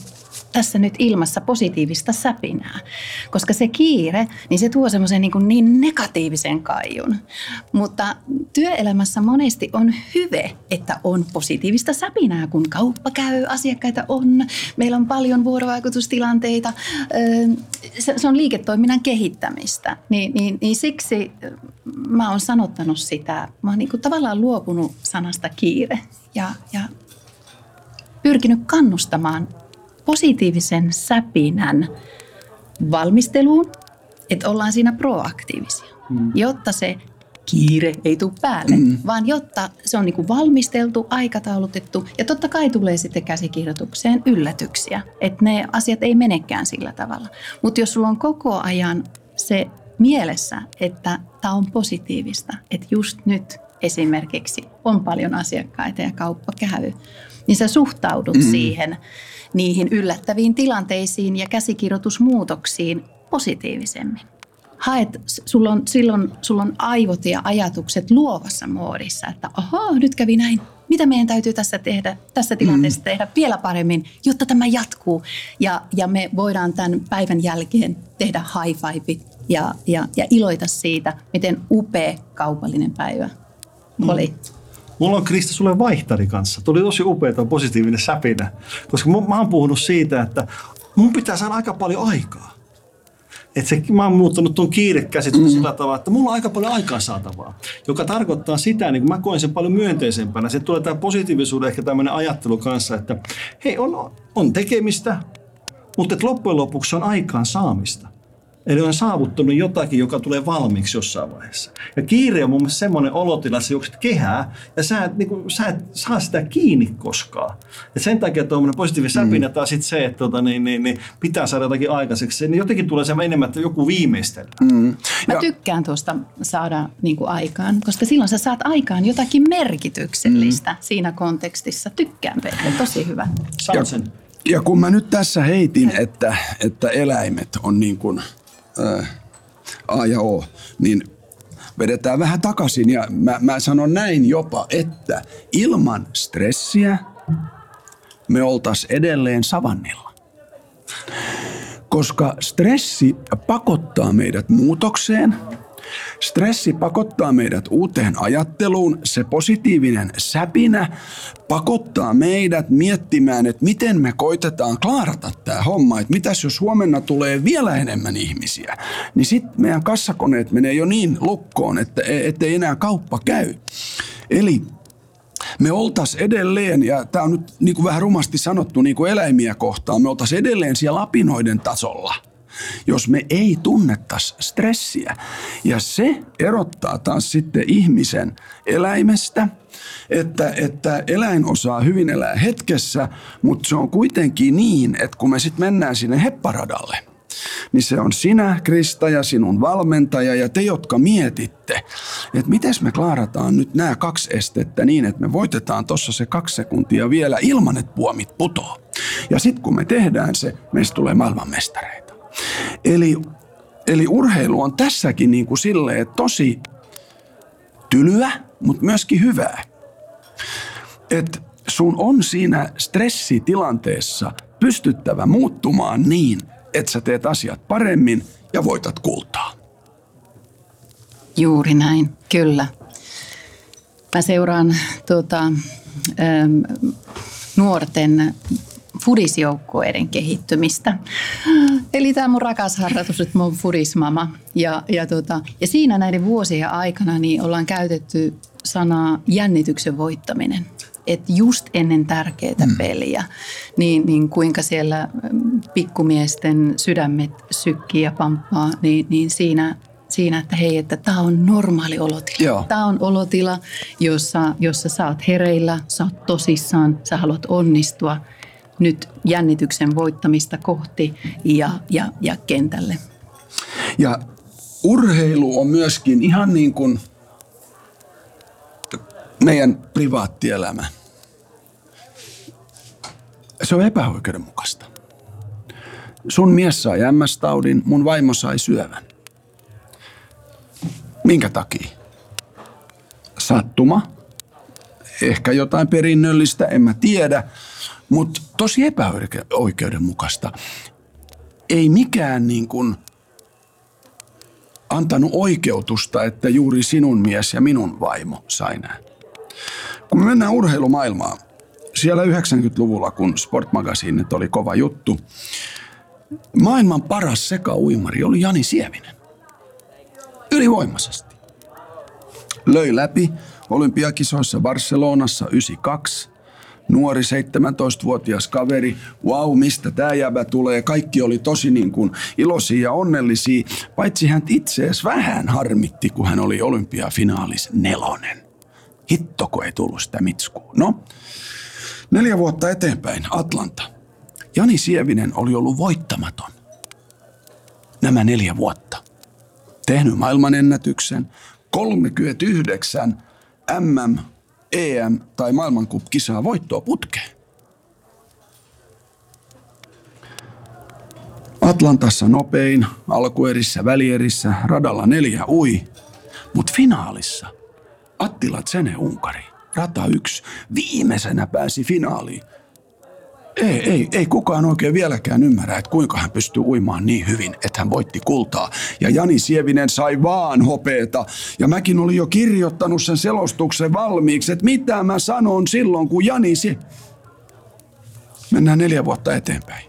tässä nyt ilmassa positiivista säpinää. Koska se kiire, niin se tuo semmoisen niin, niin negatiivisen kaijun. Mutta työelämässä monesti on hyve, että on positiivista säpinää, kun kauppa käy, asiakkaita on, meillä on paljon vuorovaikutustilanteita. Se on liiketoiminnan kehittämistä. Niin, niin, niin siksi mä oon sanottanut sitä, mä oon niin kuin tavallaan luopunut sanasta kiire ja, ja pyrkinyt kannustamaan positiivisen säpinän valmisteluun, että ollaan siinä proaktiivisia, mm. jotta se kiire ei tule päälle, mm. vaan jotta se on niin valmisteltu, aikataulutettu ja totta kai tulee sitten käsikirjoitukseen yllätyksiä, että ne asiat ei menekään sillä tavalla. Mutta jos sulla on koko ajan se mielessä, että tämä on positiivista, että just nyt esimerkiksi on paljon asiakkaita ja kauppa käy, niin sä suhtaudut mm. siihen niihin yllättäviin tilanteisiin ja käsikirjoitusmuutoksiin positiivisemmin. Haet, sulla on, silloin sulla on aivot ja ajatukset luovassa muodissa, että ahaa, nyt kävi näin. Mitä meidän täytyy tässä tehdä, tässä tilanteessa mm. tehdä vielä paremmin, jotta tämä jatkuu. Ja, ja me voidaan tämän päivän jälkeen tehdä high five ja, ja, ja iloita siitä, miten upea kaupallinen päivä mm. oli. Mulla on Krista sulle vaihtari kanssa. Tuli tosi upeaa positiivinen säpinä. Koska mä, mä oon puhunut siitä, että mun pitää saada aika paljon aikaa. Et se, mä oon muuttanut tuon kiirekäsityksen mm. sillä tavalla, että mulla on aika paljon aikaa saatavaa. Joka tarkoittaa sitä, niin mä koen sen paljon myönteisempänä. Se tulee tämä positiivisuuden ehkä tämmöinen ajattelu kanssa, että hei, on, on tekemistä, mutta et loppujen lopuksi on aikaan saamista. Eli on saavuttanut jotakin, joka tulee valmiiksi jossain vaiheessa. Ja kiire on mun mielestä semmoinen olotila, että sä juokset kehää ja sä et, niin kuin, sä et saa sitä kiinni koskaan. Et sen takia tuommoinen positiivinen säpinä mm. taas sit se, että tota, niin, niin, niin, pitää saada jotakin aikaiseksi. Niin jotenkin tulee se enemmän, että joku viimeistellä. Mm. Mä ja... tykkään tuosta saada niin kuin aikaan, koska silloin sä saat aikaan jotakin merkityksellistä mm. siinä kontekstissa. Tykkään Peter, tosi hyvä. Saan sen. Ja kun mä nyt tässä heitin, että, että eläimet on niin kuin – A ja O, niin vedetään vähän takaisin ja mä, mä sanon näin jopa, että ilman stressiä me oltais edelleen savannilla. Koska stressi pakottaa meidät muutokseen – Stressi pakottaa meidät uuteen ajatteluun, se positiivinen säpinä pakottaa meidät miettimään, että miten me koitetaan klaarata tämä homma, että mitäs jos huomenna tulee vielä enemmän ihmisiä, niin sitten meidän kassakoneet menee jo niin lukkoon, että ei enää kauppa käy. Eli me oltas edelleen, ja tämä on nyt niin kuin vähän rumasti sanottu niin kuin eläimiä kohtaan, me oltas edelleen siellä lapinoiden tasolla – jos me ei tunnettaisi stressiä. Ja se erottaa taas sitten ihmisen eläimestä, että, että eläin osaa hyvin elää hetkessä, mutta se on kuitenkin niin, että kun me sitten mennään sinne hepparadalle, niin se on sinä, Krista, ja sinun valmentaja ja te, jotka mietitte, että miten me klaarataan nyt nämä kaksi estettä niin, että me voitetaan tuossa se kaksi sekuntia vielä ilman, että puomit putoo. Ja sitten kun me tehdään se, meistä tulee maailmanmestareita. Eli, eli urheilu on tässäkin niin kuin silleen tosi tylyä, mutta myöskin hyvää. Et sun on siinä stressitilanteessa pystyttävä muuttumaan niin, että sä teet asiat paremmin ja voitat kultaa. Juuri näin, kyllä. Mä seuraan tuota, ähm, nuorten fudisjoukkueiden kehittymistä. Eli tämä mun rakas harrastus, että mä oon fudismama. Ja, ja, tota, ja siinä näiden vuosien aikana niin ollaan käytetty sanaa jännityksen voittaminen. Että just ennen tärkeää mm. peliä, niin, niin kuinka siellä mm, pikkumiesten sydämet sykkii ja pamppaa, niin, niin siinä siinä, että hei, että tämä on normaali olotila. Tämä on olotila, jossa, jossa sä oot hereillä, sä oot tosissaan, sä haluat onnistua – nyt jännityksen voittamista kohti ja, ja, ja kentälle. Ja urheilu on myöskin ihan niin kuin meidän privaattielämä. Se on epäoikeudenmukaista. Sun mies sai MS-taudin, mun vaimo sai syövän. Minkä takia? Sattuma. Ehkä jotain perinnöllistä, en mä tiedä. Mutta tosi epäoikeudenmukaista. Ei mikään niin kuin antanut oikeutusta, että juuri sinun mies ja minun vaimo sai näin. Kun me mennään urheilumaailmaan, siellä 90-luvulla, kun Sportmagasiinit oli kova juttu, maailman paras sekauimari oli Jani Sievinen. Ylivoimaisesti. Löi läpi olympiakisoissa Barcelonassa 92. Nuori 17-vuotias kaveri, wow, mistä tämä jäbä tulee. Kaikki oli tosi niin kuin iloisia ja onnellisia, paitsi hän itse vähän harmitti, kun hän oli olympiafinaalis nelonen. Hittoko ei tullut sitä mitskua. No, neljä vuotta eteenpäin, Atlanta. Jani Sievinen oli ollut voittamaton. Nämä neljä vuotta. Tehnyt maailmanennätyksen, 39 MM, EM tai maailmankup-kisaa voittoa putkeen. Atlantassa nopein, alkuerissä, välierissä, radalla neljä ui, mutta finaalissa Attila Tsene Unkari, rata yksi, viimeisenä pääsi finaaliin. Ei, ei, ei kukaan oikein vieläkään ymmärrä, että kuinka hän pystyy uimaan niin hyvin, että hän voitti kultaa. Ja Jani Sievinen sai vaan hopeeta. Ja mäkin olin jo kirjoittanut sen selostuksen valmiiksi, että mitä mä sanon silloin, kun Jani Sie... Mennään neljä vuotta eteenpäin.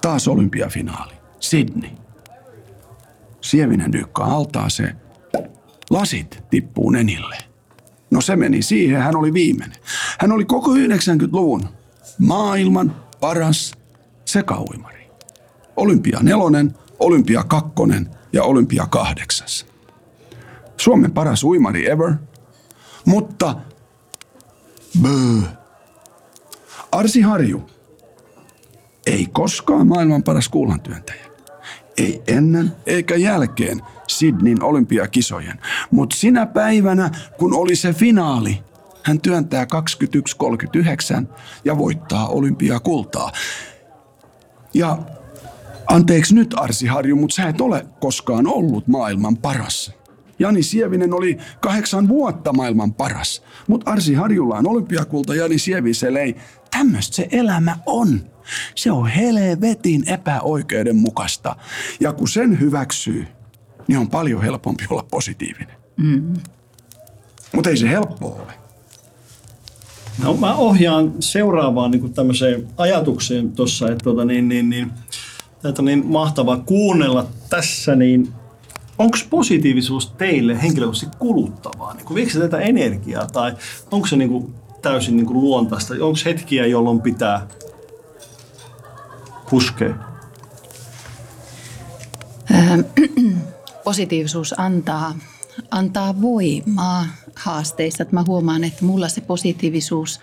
Taas olympiafinaali. Sydney. Sievinen dyykkaa altaaseen. Lasit tippuu nenille. No se meni siihen, hän oli viimeinen. Hän oli koko 90-luvun maailman paras sekauimari. Olympia nelonen, Olympia kakkonen ja Olympia kahdeksas. Suomen paras uimari ever, mutta böö. Arsi Harju ei koskaan maailman paras kuulantyöntäjä. Ei ennen eikä jälkeen Sydneyn olympiakisojen. Mutta sinä päivänä, kun oli se finaali, hän työntää 21.39 ja voittaa olympiakultaa. Ja anteeksi nyt Arsi Harju, mutta sä et ole koskaan ollut maailman paras. Jani Sievinen oli kahdeksan vuotta maailman paras. Mutta Arsi Harjulla on olympiakulta, Jani Sieviselle ei. Tämmöistä se elämä on. Se on helvetin epäoikeudenmukaista. Ja kun sen hyväksyy, niin on paljon helpompi olla positiivinen. Mm. Mutta ei se helppo ole. No mä ohjaan seuraavaan niin tämmöiseen ajatukseen tuossa, että tota, niin, niin, niin, että niin mahtavaa kuunnella tässä, niin onko positiivisuus teille henkilökohtaisesti kuluttavaa? Niin viekö se tätä energiaa tai onko se niin kuin täysin niin kuin luontaista? Onko hetkiä, jolloin pitää puskea? Ähm, positiivisuus antaa, antaa voimaa haasteissa. Että mä huomaan, että mulla se positiivisuus,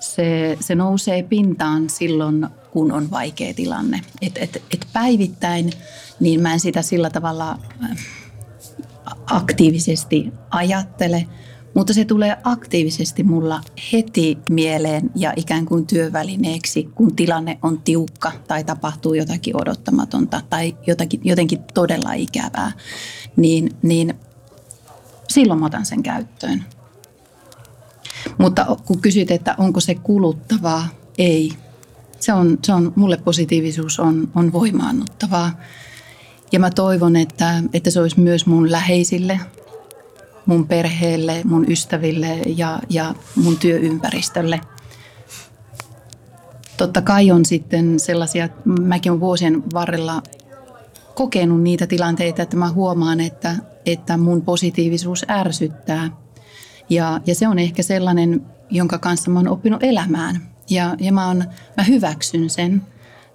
se, se nousee pintaan silloin, kun on vaikea tilanne. Et, et, et päivittäin, niin mä en sitä sillä tavalla äh, aktiivisesti ajattele, mutta se tulee aktiivisesti mulla heti mieleen ja ikään kuin työvälineeksi, kun tilanne on tiukka tai tapahtuu jotakin odottamatonta tai jotakin, jotenkin todella ikävää, niin, niin silloin mä otan sen käyttöön. Mutta kun kysyt, että onko se kuluttavaa, ei. Se on, se on mulle positiivisuus on, on voimaannuttavaa. Ja mä toivon, että, että se olisi myös mun läheisille, mun perheelle, mun ystäville ja, ja mun työympäristölle. Totta kai on sitten sellaisia, mäkin olen vuosien varrella kokenut niitä tilanteita, että mä huomaan, että, että mun positiivisuus ärsyttää. Ja, ja se on ehkä sellainen, jonka kanssa mä oon oppinut elämään. Ja, ja mä, on, mä hyväksyn sen,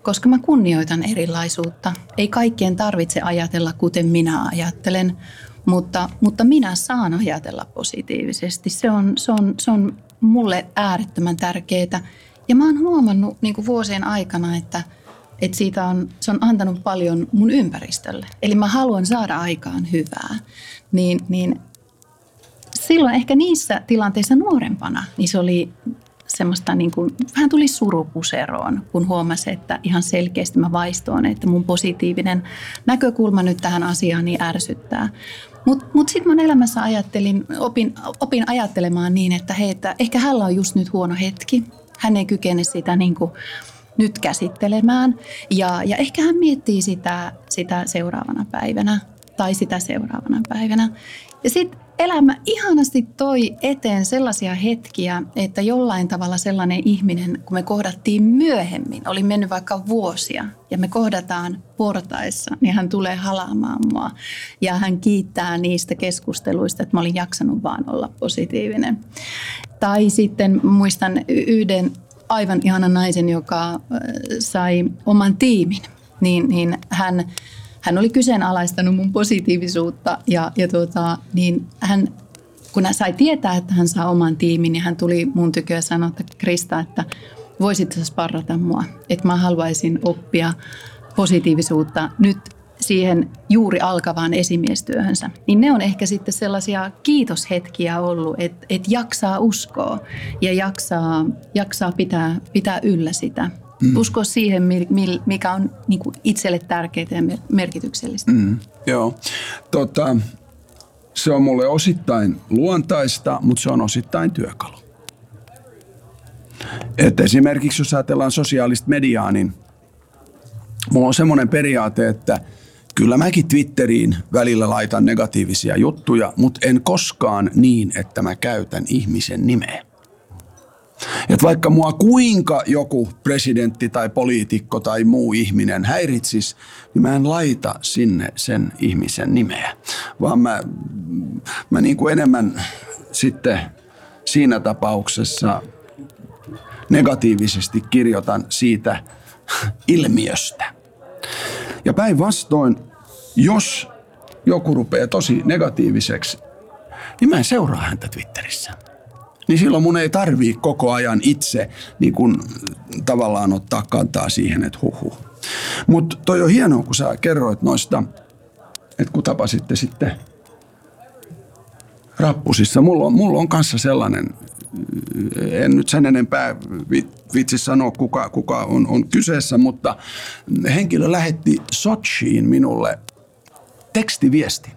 koska mä kunnioitan erilaisuutta. Ei kaikkien tarvitse ajatella, kuten minä ajattelen, mutta, mutta minä saan ajatella positiivisesti. Se on, se on, se on mulle äärettömän tärkeää. Ja mä oon huomannut niin vuosien aikana, että, että siitä on, se on antanut paljon mun ympäristölle. Eli mä haluan saada aikaan hyvää. Niin, niin silloin ehkä niissä tilanteissa nuorempana, niin se oli semmoista niin kuin, vähän tuli surupuseroon, kun huomasi, että ihan selkeästi mä vaistoon, että mun positiivinen näkökulma nyt tähän asiaan niin ärsyttää. Mutta mut, mut sitten mun elämässä ajattelin, opin, opin ajattelemaan niin, että hei, että ehkä hänellä on just nyt huono hetki. Hän ei kykene sitä niin kuin nyt käsittelemään. Ja, ja ehkä hän miettii sitä, sitä seuraavana päivänä tai sitä seuraavana päivänä. Ja sitten elämä ihanasti toi eteen sellaisia hetkiä, että jollain tavalla sellainen ihminen, kun me kohdattiin myöhemmin, oli mennyt vaikka vuosia ja me kohdataan portaissa, niin hän tulee halaamaan mua ja hän kiittää niistä keskusteluista, että mä olin jaksanut vaan olla positiivinen. Tai sitten muistan yhden aivan ihanan naisen, joka sai oman tiimin, niin, niin hän hän oli kyseenalaistanut mun positiivisuutta ja, ja tuota, niin hän, kun hän sai tietää, että hän saa oman tiimin, niin hän tuli mun tykö ja sanoi, että Krista, että voisit sä sparrata mua, että mä haluaisin oppia positiivisuutta nyt siihen juuri alkavaan esimiestyöhönsä, niin ne on ehkä sitten sellaisia kiitoshetkiä ollut, että, että jaksaa uskoa ja jaksaa, jaksaa pitää, pitää yllä sitä Mm. Usko siihen, mikä on niin kuin itselle tärkeää ja merkityksellistä. Mm. Joo. Tota, se on mulle osittain luontaista, mutta se on osittain työkalu. Et esimerkiksi jos ajatellaan sosiaalista mediaa, niin mulla on semmoinen periaate, että kyllä mäkin Twitteriin välillä laitan negatiivisia juttuja, mutta en koskaan niin, että mä käytän ihmisen nimeä. Että vaikka mua kuinka joku presidentti tai poliitikko tai muu ihminen häiritsisi, niin mä en laita sinne sen ihmisen nimeä, vaan mä, mä niin kuin enemmän sitten siinä tapauksessa negatiivisesti kirjoitan siitä ilmiöstä. Ja päinvastoin, jos joku rupeaa tosi negatiiviseksi, niin mä en seuraa häntä Twitterissä niin silloin mun ei tarvii koko ajan itse niin kun, tavallaan ottaa kantaa siihen, että huhu. Mutta toi on hienoa, kun sä kerroit noista, että kun tapasitte sitten rappusissa. Mulla on, mulla on kanssa sellainen, en nyt sen enempää vitsi sanoa, kuka, kuka on, on kyseessä, mutta henkilö lähetti Sochiin minulle tekstiviesti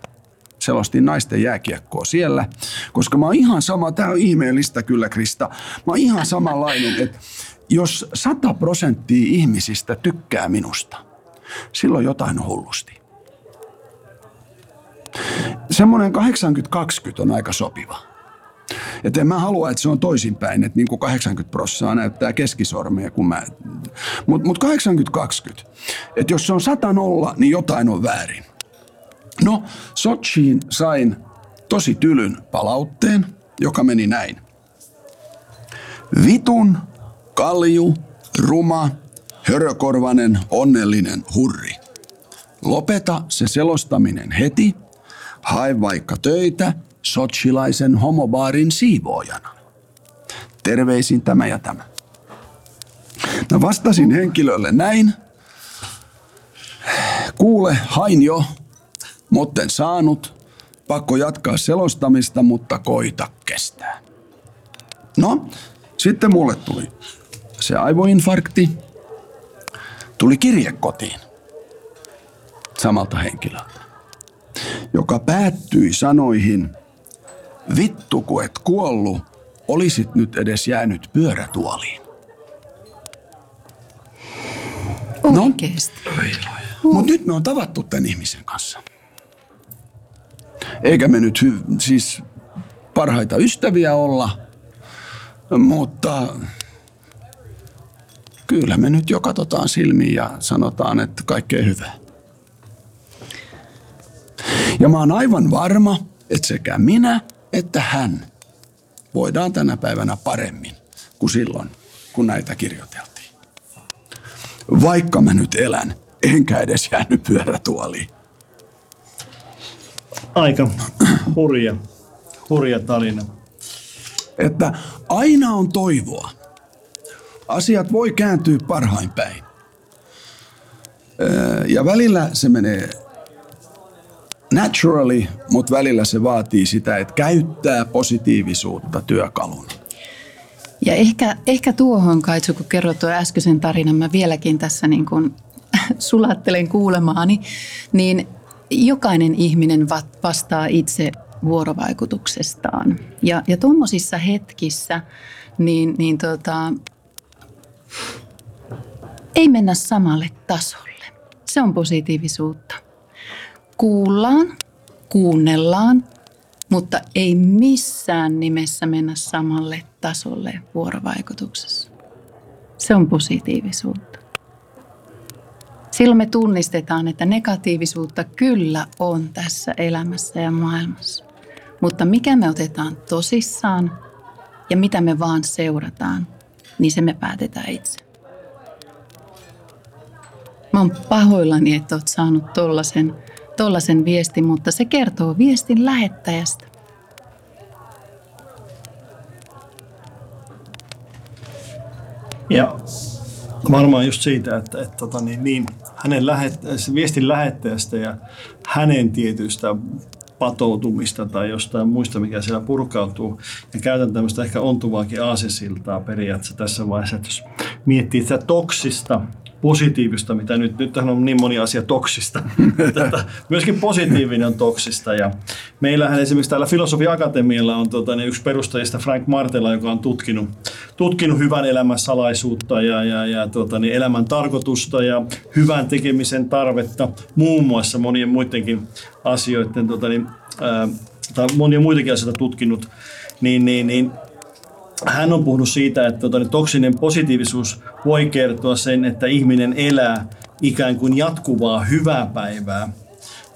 selostin naisten jääkiekkoa siellä, koska mä oon ihan sama, tämä on ihmeellistä kyllä Krista, mä oon ihan samanlainen, että jos 100 prosenttia ihmisistä tykkää minusta, silloin jotain on hullusti. Semmoinen 80-20 on aika sopiva. Että en mä halua, että se on toisinpäin, että niin kuin 80 prosenttia näyttää keskisormia, kun mä... Mutta mut 80-20. Että jos se on 100-0, niin jotain on väärin. No, Sochiin sain tosi tylyn palautteen, joka meni näin. Vitun, kalju, ruma, hörökorvanen, onnellinen hurri. Lopeta se selostaminen heti. Hae vaikka töitä sochilaisen homobaarin siivoojana. Terveisin tämä ja tämä. Mä vastasin henkilölle näin. Kuule, hain jo Motten saanut, pakko jatkaa selostamista, mutta koita kestää. No, sitten mulle tuli se aivoinfarkti. Tuli kirje kotiin samalta henkilöltä, joka päättyi sanoihin, vittu kun et kuollu, olisit nyt edes jäänyt pyörätuoliin. Oikeesti? No, mutta nyt me on tavattu tämän ihmisen kanssa. Eikä me nyt hy- siis parhaita ystäviä olla, mutta kyllä me nyt jo katsotaan silmiin ja sanotaan, että kaikkea hyvää. Ja mä oon aivan varma, että sekä minä että hän voidaan tänä päivänä paremmin kuin silloin, kun näitä kirjoiteltiin. Vaikka mä nyt elän, enkä edes jäänyt pyörätuoliin. Aika hurja, hurja tarina. Että aina on toivoa. asiat voi kääntyä parhain päin. Öö, Ja välillä se menee naturally, mutta välillä se vaatii sitä, että käyttää positiivisuutta työkaluna. Ja ehkä, ehkä tuohon, Kaitsu, kun kerroit tuo äskeisen tarinan, mä vieläkin tässä niin kuin sulattelen kuulemaani, niin jokainen ihminen va- vastaa itse vuorovaikutuksestaan. Ja, ja tuommoisissa hetkissä niin, niin tota, ei mennä samalle tasolle. Se on positiivisuutta. Kuullaan, kuunnellaan, mutta ei missään nimessä mennä samalle tasolle vuorovaikutuksessa. Se on positiivisuutta. Silloin me tunnistetaan, että negatiivisuutta kyllä on tässä elämässä ja maailmassa. Mutta mikä me otetaan tosissaan ja mitä me vaan seurataan, niin se me päätetään itse. Mä oon pahoillani, että oot saanut tollasen, tollasen viestin, mutta se kertoo viestin lähettäjästä. Ja varmaan just siitä, että, että tota, niin, niin, hänen lähet, se viestin lähettäjästä ja hänen tietystä patoutumista tai jostain muista, mikä siellä purkautuu. Ja käytän tämmöistä ehkä ontuvaakin aasisiltaa periaatteessa tässä vaiheessa, että jos miettii sitä toksista, positiivista, mitä nyt, nyt on niin moni asia toksista. Tätä, myöskin positiivinen on toksista. Ja meillähän esimerkiksi täällä Filosofia Akatemialla on tota, niin yksi perustajista Frank Martela, joka on tutkinut, tutkinut hyvän elämän salaisuutta ja, ja, ja tota, niin elämän tarkoitusta ja hyvän tekemisen tarvetta, muun muassa monien muidenkin asioiden, tota, niin, ää, tai monia muitakin asioita tutkinut, niin, niin, niin hän on puhunut siitä, että niin toksinen positiivisuus voi kertoa sen, että ihminen elää ikään kuin jatkuvaa hyvää päivää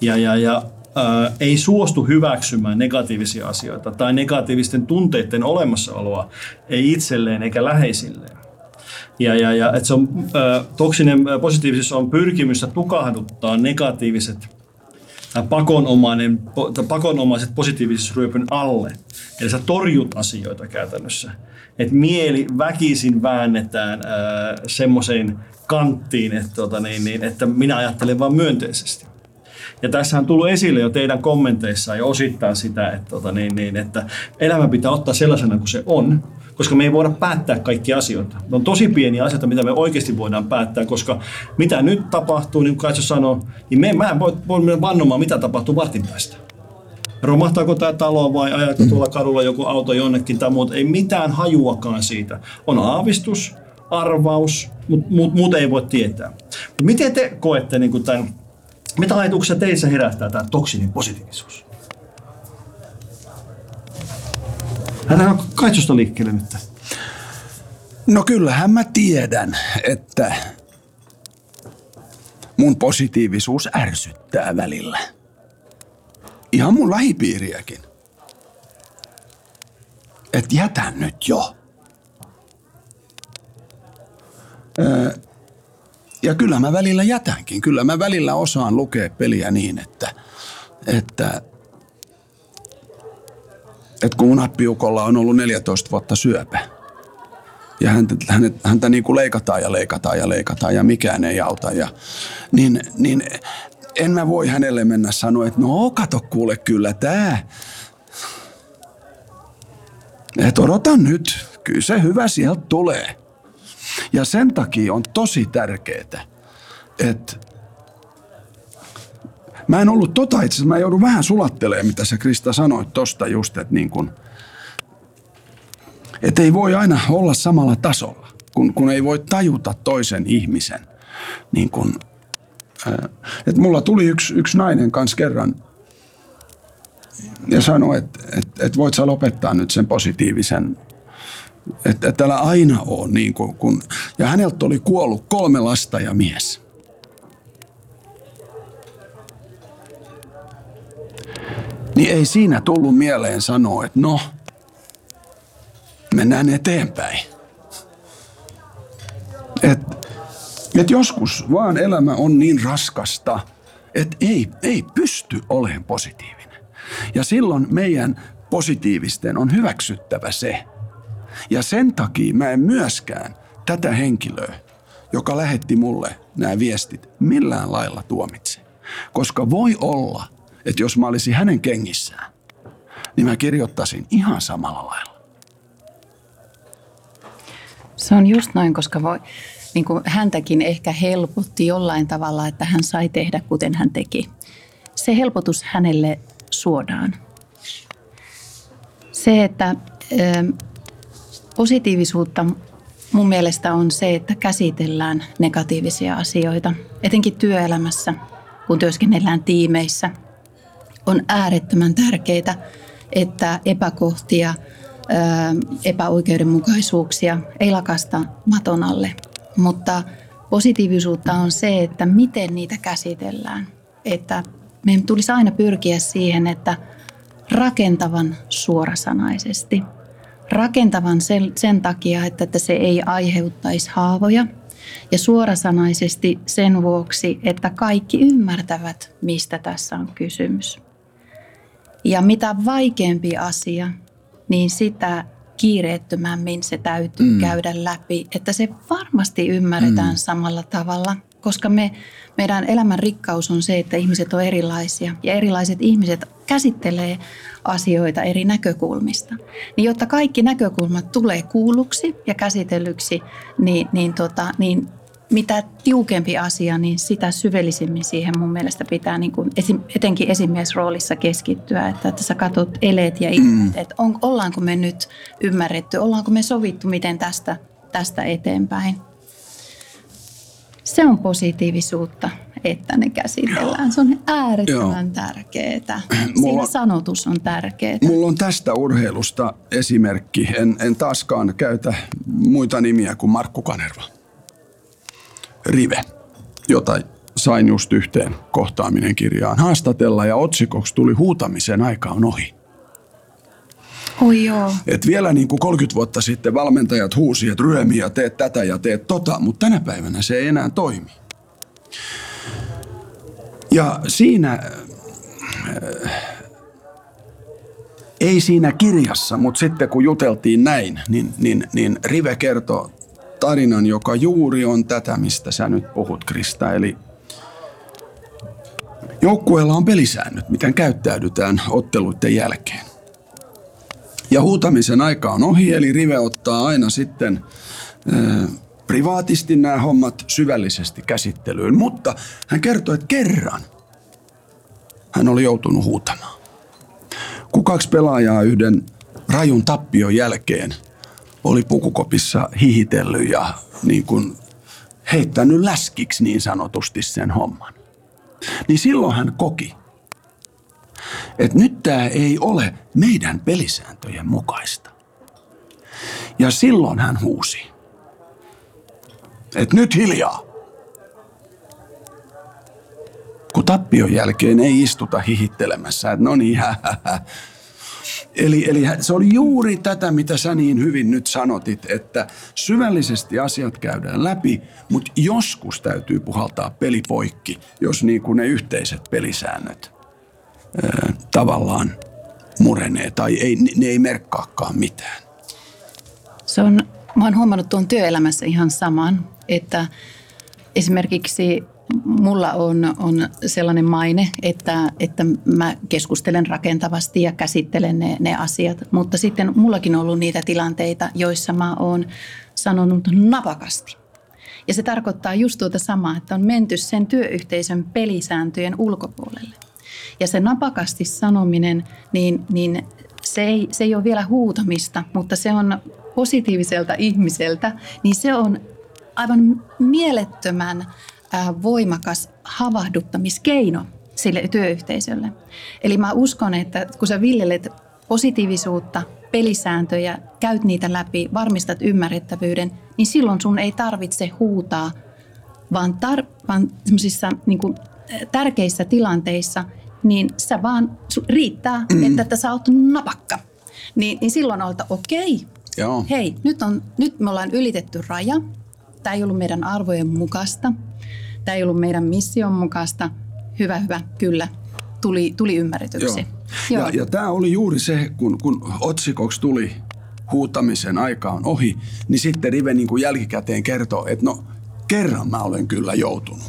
ja, ja, ja ää, ei suostu hyväksymään negatiivisia asioita tai negatiivisten tunteiden olemassaoloa, ei itselleen eikä läheisilleen. Ja, ja, ja että se on, ää, toksinen ää, positiivisuus on pyrkimystä tukahduttaa negatiiviset pakonomainen, pakonomaiset positiivisuusryöpyn alle. Eli sä torjut asioita käytännössä. Et mieli väkisin väännetään semmoiseen kanttiin, että, tota, niin, niin, että minä ajattelen vain myönteisesti. Ja tässä on tullut esille jo teidän kommenteissa ja osittain sitä, että, tota, niin, niin, että elämä pitää ottaa sellaisena kuin se on, koska me ei voida päättää kaikkia asioita. Ne on tosi pieniä asioita, mitä me oikeasti voidaan päättää, koska mitä nyt tapahtuu, niin kuin Kaitso sanoi, niin me, mä en voi, voi vannomaan, mitä tapahtuu vartin päästä. Romahtaako tämä talo vai ajaako tuolla kadulla joku auto jonnekin tai muuta. Ei mitään hajuakaan siitä. On aavistus, arvaus, mutta muut, muut ei voi tietää. Mut miten te koette niin tämän, mitä ajatuksia teissä herättää tämä toksinen positiivisuus? Lähdetään kaitsusta liikkeelle nyt. No kyllähän mä tiedän, että mun positiivisuus ärsyttää välillä. Ihan mun lähipiiriäkin. Et jätä nyt jo. Öö, ja kyllä mä välillä jätänkin. Kyllä mä välillä osaan lukea peliä niin, että, että, että kun mun appiukolla on ollut 14 vuotta syöpä, ja häntä, häntä, häntä niin kuin leikataan ja leikataan ja leikataan ja mikään ei auta. Ja, niin, niin en mä voi hänelle mennä sanoa, että no kato kuule kyllä tää. Et odota nyt, kyllä se hyvä sieltä tulee. Ja sen takia on tosi tärkeää, että Mä en ollut tota itse asiassa, mä joudun vähän sulattelemaan, mitä sä Krista sanoit tosta just, että niin kun, et ei voi aina olla samalla tasolla, kun, kun ei voi tajuta toisen ihmisen. Niin kun, ää, et mulla tuli yksi, yksi nainen kanssa kerran ja sanoi, että et, et voit sä lopettaa nyt sen positiivisen että et älä aina ole niin kuin, kun, ja häneltä oli kuollut kolme lasta ja mies. Niin ei siinä tullut mieleen sanoa, että no, mennään eteenpäin. Et, et joskus vaan elämä on niin raskasta, että ei, ei pysty olemaan positiivinen. Ja silloin meidän positiivisten on hyväksyttävä se. Ja sen takia mä en myöskään tätä henkilöä, joka lähetti mulle nämä viestit, millään lailla tuomitse. Koska voi olla, että jos mä olisin hänen kengissään, niin mä kirjoittaisin ihan samalla lailla. Se on just noin, koska voi, niin kuin häntäkin ehkä helpotti jollain tavalla, että hän sai tehdä kuten hän teki. Se helpotus hänelle suodaan. Se, että ö, positiivisuutta mun mielestä on se, että käsitellään negatiivisia asioita, etenkin työelämässä, kun työskennellään tiimeissä. On äärettömän tärkeää, että epäkohtia, epäoikeudenmukaisuuksia ei lakasta maton alle. Mutta positiivisuutta on se, että miten niitä käsitellään. Että meidän tulisi aina pyrkiä siihen, että rakentavan suorasanaisesti. Rakentavan sen, sen takia, että, että se ei aiheuttaisi haavoja. Ja suorasanaisesti sen vuoksi, että kaikki ymmärtävät, mistä tässä on kysymys. Ja mitä vaikeampi asia, niin sitä kiireettömämmin se täytyy mm. käydä läpi, että se varmasti ymmärretään mm. samalla tavalla, koska me, meidän elämän rikkaus on se, että ihmiset on erilaisia ja erilaiset ihmiset käsittelee asioita eri näkökulmista. Niin jotta kaikki näkökulmat tulee kuulluksi ja käsitellyksi, niin, niin, tota, niin mitä tiukempi asia, niin sitä syvällisemmin siihen mun mielestä pitää niin kuin etenkin esimiesroolissa keskittyä, että, että sä katsot eleet ja mm. että on, ollaanko me nyt ymmärretty, ollaanko me sovittu miten tästä, tästä eteenpäin. Se on positiivisuutta, että ne käsitellään. Se on äärettömän tärkeää. Siinä on, sanotus on tärkeää. Mulla on tästä urheilusta esimerkki. En, en taaskaan käytä muita nimiä kuin Markku Kanerva rive, jota sain just yhteen kohtaaminen kirjaan haastatella ja otsikoksi tuli huutamisen aika on ohi. Oi joo. Et vielä niin kuin 30 vuotta sitten valmentajat huusi, että ryömi ja teet tätä ja teet tota, mutta tänä päivänä se ei enää toimi. Ja siinä, äh, ei siinä kirjassa, mutta sitten kun juteltiin näin, niin, niin, niin Rive kertoo tarinan, joka juuri on tätä, mistä sä nyt puhut, Krista. Eli joukkueella on pelisäännöt, miten käyttäydytään otteluiden jälkeen. Ja huutamisen aika on ohi, eli Rive ottaa aina sitten äh, privaatisti nämä hommat syvällisesti käsittelyyn. Mutta hän kertoi, että kerran hän oli joutunut huutamaan. Kun kaksi pelaajaa yhden rajun tappion jälkeen – oli pukukopissa hihitellyt ja niin kuin heittänyt läskiksi niin sanotusti sen homman. Niin silloin hän koki, että nyt tämä ei ole meidän pelisääntöjen mukaista. Ja silloin hän huusi, että nyt hiljaa. Kun tappion jälkeen ei istuta hihittelemässä, että no niin, hä, hä, hä Eli, eli se oli juuri tätä, mitä sä niin hyvin nyt sanotit, että syvällisesti asiat käydään läpi, mutta joskus täytyy puhaltaa peli poikki, jos niin kuin ne yhteiset pelisäännöt ää, tavallaan murenee tai ei, ne ei merkkaakaan mitään. Se on, mä oon huomannut tuon työelämässä ihan saman, että esimerkiksi mulla on, on sellainen maine, että, että mä keskustelen rakentavasti ja käsittelen ne, ne asiat. Mutta sitten mullakin on ollut niitä tilanteita, joissa mä oon sanonut napakasti. Ja se tarkoittaa just tuota samaa, että on menty sen työyhteisön pelisääntöjen ulkopuolelle. Ja se napakasti sanominen, niin, niin se, ei, se ei ole vielä huutamista, mutta se on positiiviselta ihmiseltä, niin se on aivan mielettömän voimakas havahduttamiskeino sille työyhteisölle. Eli mä uskon, että kun sä viljelet positiivisuutta, pelisääntöjä, käyt niitä läpi, varmistat ymmärrettävyyden, niin silloin sun ei tarvitse huutaa, vaan, tar- vaan niin kuin, tärkeissä tilanteissa, niin sä vaan, riittää, mm. että, että sä oot napakka. Niin, niin silloin että okei, Joo. hei, nyt, on, nyt me ollaan ylitetty raja, tämä ei ollut meidän arvojen mukaista, tämä ei ollut meidän mission mukaista. Hyvä, hyvä, kyllä. Tuli, tuli ymmärretyksi. Joo. Joo. Ja, ja tämä oli juuri se, kun, kun otsikoksi tuli huutamisen aika on ohi, niin sitten Rive niin kuin jälkikäteen kertoo, että no kerran mä olen kyllä joutunut.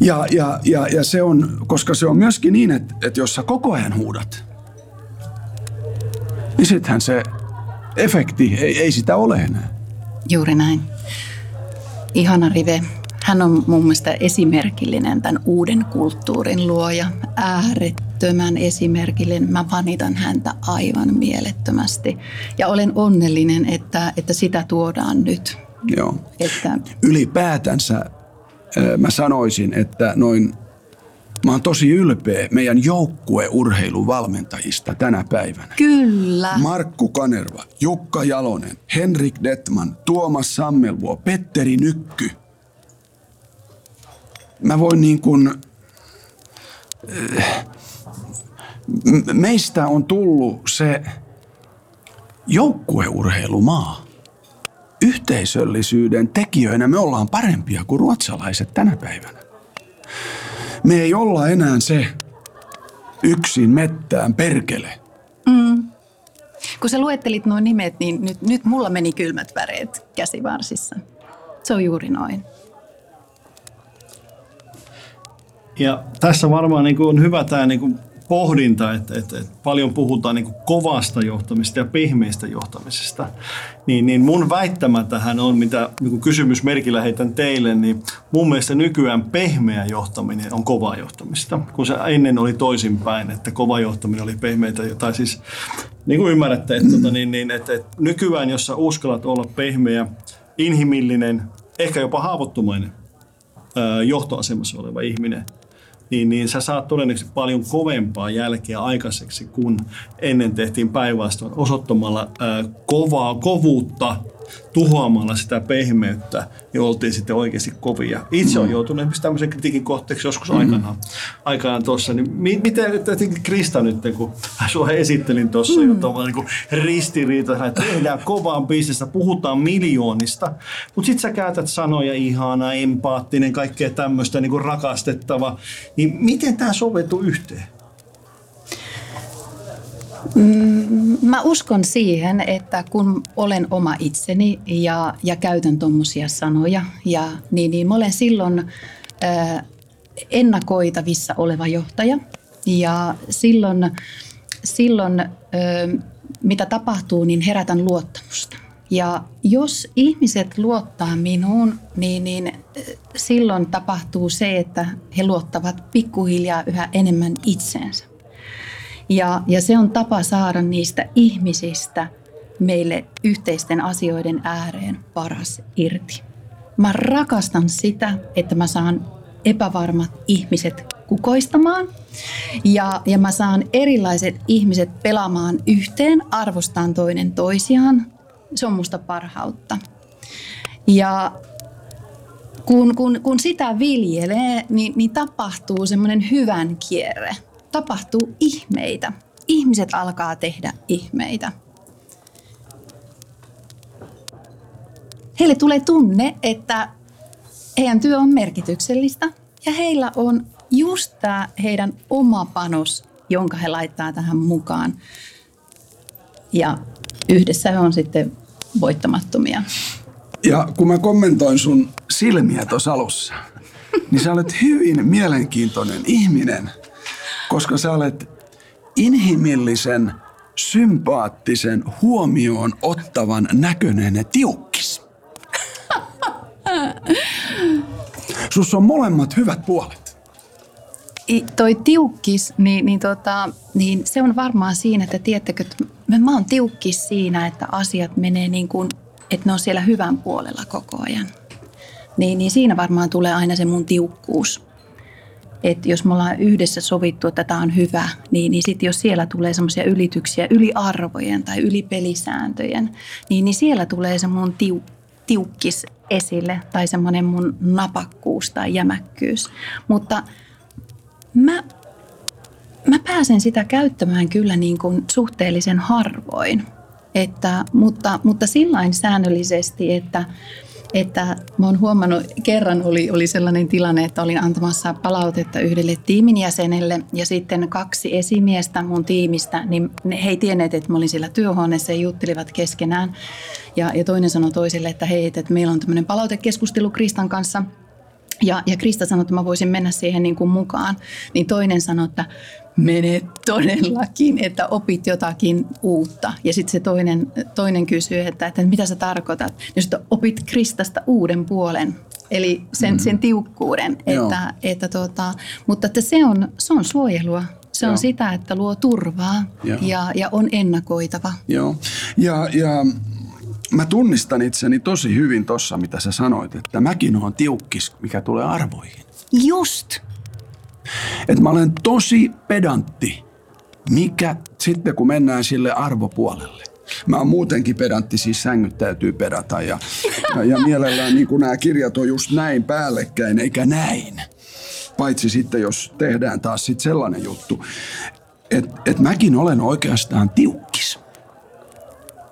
Ja, ja, ja, ja se on, koska se on myöskin niin, että, että jos sä koko ajan huudat, niin sittenhän se efekti, ei, ei sitä ole enää. Juuri näin. Ihana Rive. Hän on mun mielestä esimerkillinen tämän uuden kulttuurin luoja. Äärettömän esimerkillinen. Mä vanitan häntä aivan mielettömästi. Ja olen onnellinen, että, että sitä tuodaan nyt. Joo. Että, Ylipäätänsä mä sanoisin, että noin Mä oon tosi ylpeä meidän joukkueurheiluvalmentajista tänä päivänä. kyllä. Markku Kanerva, Jukka Jalonen, Henrik Detman, Tuomas Sammelvuo, Petteri Nykky. Mä voin niin kuin... eh, Meistä on tullut se joukkueurheilumaa. Yhteisöllisyyden tekijöinä me ollaan parempia kuin ruotsalaiset tänä päivänä. Me ei olla enää se yksin mettään perkele. Kun sä luettelit nuo nimet, niin nyt, nyt mulla meni kylmät väreet käsivarsissa. Se on juuri noin. Ja tässä varmaan niin kuin on hyvä tämä niin kuin pohdinta, että, että, että paljon puhutaan niin kovasta johtamista ja pehmeistä johtamisesta. Niin, niin mun väittämä tähän on, mitä niin kysymysmerkillä heitän teille, niin mun mielestä nykyään pehmeä johtaminen on kovaa johtamista. Kun se ennen oli toisinpäin, että kova johtaminen oli pehmeitä, tai siis niin kuin ymmärrätte, että, tota, niin, niin, että, että nykyään, jos sä uskallat olla pehmeä, inhimillinen, ehkä jopa haavoittumainen, johtoasemassa oleva ihminen, niin, niin sä saat todennäköisesti paljon kovempaa jälkeä aikaiseksi, kun ennen tehtiin päinvastoin osoittamalla ää, kovaa kovuutta, tuhoamalla sitä pehmeyttä, niin oltiin sitten oikeasti kovia. Itse olen joutunut esimerkiksi tämmöisen kritiikin kohteeksi joskus aikanaan, aikanaan tuossa. Niin mi- miten jotenkin Krista nyt, kun sua esittelin tuossa, mm. jo tuommoinen niin ristiriita, että tehdään kovaan bisnestä, puhutaan miljoonista, mutta sitten sä käytät sanoja ihana, empaattinen, kaikkea tämmöistä niin rakastettava, niin miten tämä soveltuu yhteen? Mä uskon siihen, että kun olen oma itseni ja, ja käytän tuommoisia sanoja, ja, niin, niin mä olen silloin ää, ennakoitavissa oleva johtaja. Ja silloin, silloin ää, mitä tapahtuu, niin herätän luottamusta. Ja jos ihmiset luottaa minuun, niin, niin äh, silloin tapahtuu se, että he luottavat pikkuhiljaa yhä enemmän itseensä. Ja, ja se on tapa saada niistä ihmisistä meille yhteisten asioiden ääreen paras irti. Mä rakastan sitä, että mä saan epävarmat ihmiset kukoistamaan ja, ja mä saan erilaiset ihmiset pelaamaan yhteen, arvostaan toinen toisiaan. Se on musta parhautta. Ja kun, kun, kun sitä viljelee, niin, niin tapahtuu semmoinen hyvän kierre. Tapahtuu ihmeitä. Ihmiset alkaa tehdä ihmeitä. Heille tulee tunne, että heidän työ on merkityksellistä ja heillä on just tämä heidän oma panos, jonka he laittaa tähän mukaan. Ja yhdessä he on sitten voittamattomia. Ja kun mä kommentoin sun silmiä tuossa alussa, niin sä olet hyvin mielenkiintoinen ihminen, koska sä olet inhimillisen, sympaattisen, huomioon ottavan näköinen tiukkis. Sus on molemmat hyvät puolet. I- toi tiukkis, niin, niin, tota, niin se on varmaan siinä, että tiedättekö, että mä, mä oon tiukkis siinä, että asiat menee niin kuin, että ne on siellä hyvän puolella koko ajan. Niin, niin siinä varmaan tulee aina se mun tiukkuus. Että jos me ollaan yhdessä sovittu, että tämä on hyvä, niin, niin sitten jos siellä tulee semmoisia ylityksiä yli arvojen tai yli pelisääntöjen, niin, niin siellä tulee se mun tiu, tiukkis esille tai semmoinen mun napakkuus tai jämäkkyys. Mutta mä, mä pääsen sitä käyttämään kyllä niin kuin suhteellisen harvoin. Että, mutta, mutta sillain säännöllisesti, että, että mä oon huomannut, kerran oli, oli sellainen tilanne, että olin antamassa palautetta yhdelle tiimin jäsenelle ja sitten kaksi esimiestä mun tiimistä, niin he ei tienneet, että mä olin siellä työhuoneessa ja juttelivat keskenään. Ja, ja toinen sanoi toiselle, että hei, että meillä on tämmöinen palautekeskustelu Kristan kanssa – ja, ja Krista sanoi, että mä voisin mennä siihen niin kuin mukaan. Niin toinen sanoi, että mene todellakin, että opit jotakin uutta. Ja sitten se toinen, toinen kysyy, että, että mitä sä tarkoitat. Ja sitten opit Kristasta uuden puolen. Eli sen, mm. sen tiukkuuden. Että, että tota, mutta että se, on, se on suojelua. Se Joo. on sitä, että luo turvaa ja, ja on ennakoitava. Joo. Ja, ja mä tunnistan itseni tosi hyvin tuossa, mitä sä sanoit, että mäkin olen tiukkis, mikä tulee arvoihin. Just. Että mä olen tosi pedantti, mikä sitten kun mennään sille arvopuolelle. Mä oon muutenkin pedantti, siis sängyt täytyy pedata ja, ja, ja mielellään niin nämä kirjat on just näin päällekkäin eikä näin. Paitsi sitten, jos tehdään taas sitten sellainen juttu, että et mäkin olen oikeastaan tiukkis.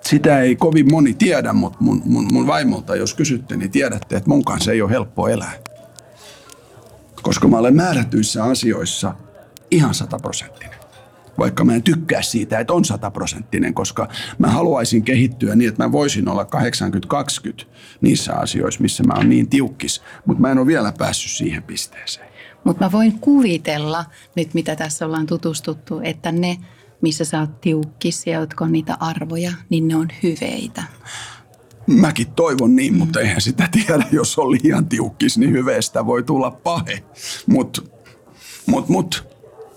Sitä ei kovin moni tiedä, mutta mun, mun, mun vaimolta, jos kysytte, niin tiedätte, että mun kanssa ei ole helppo elää. Koska mä olen määrätyissä asioissa ihan sataprosenttinen. Vaikka mä en tykkää siitä, että on sataprosenttinen, koska mä haluaisin kehittyä niin, että mä voisin olla 80-20 niissä asioissa, missä mä oon niin tiukkis, mutta mä en ole vielä päässyt siihen pisteeseen. Mutta mä voin kuvitella nyt, mitä tässä ollaan tutustuttu, että ne missä sä oot tiukkis ja jotka on niitä arvoja, niin ne on hyveitä. Mäkin toivon niin, mm. mutta eihän sitä tiedä, jos on liian tiukkis, niin hyveestä voi tulla pahe. Mutta mut, mut,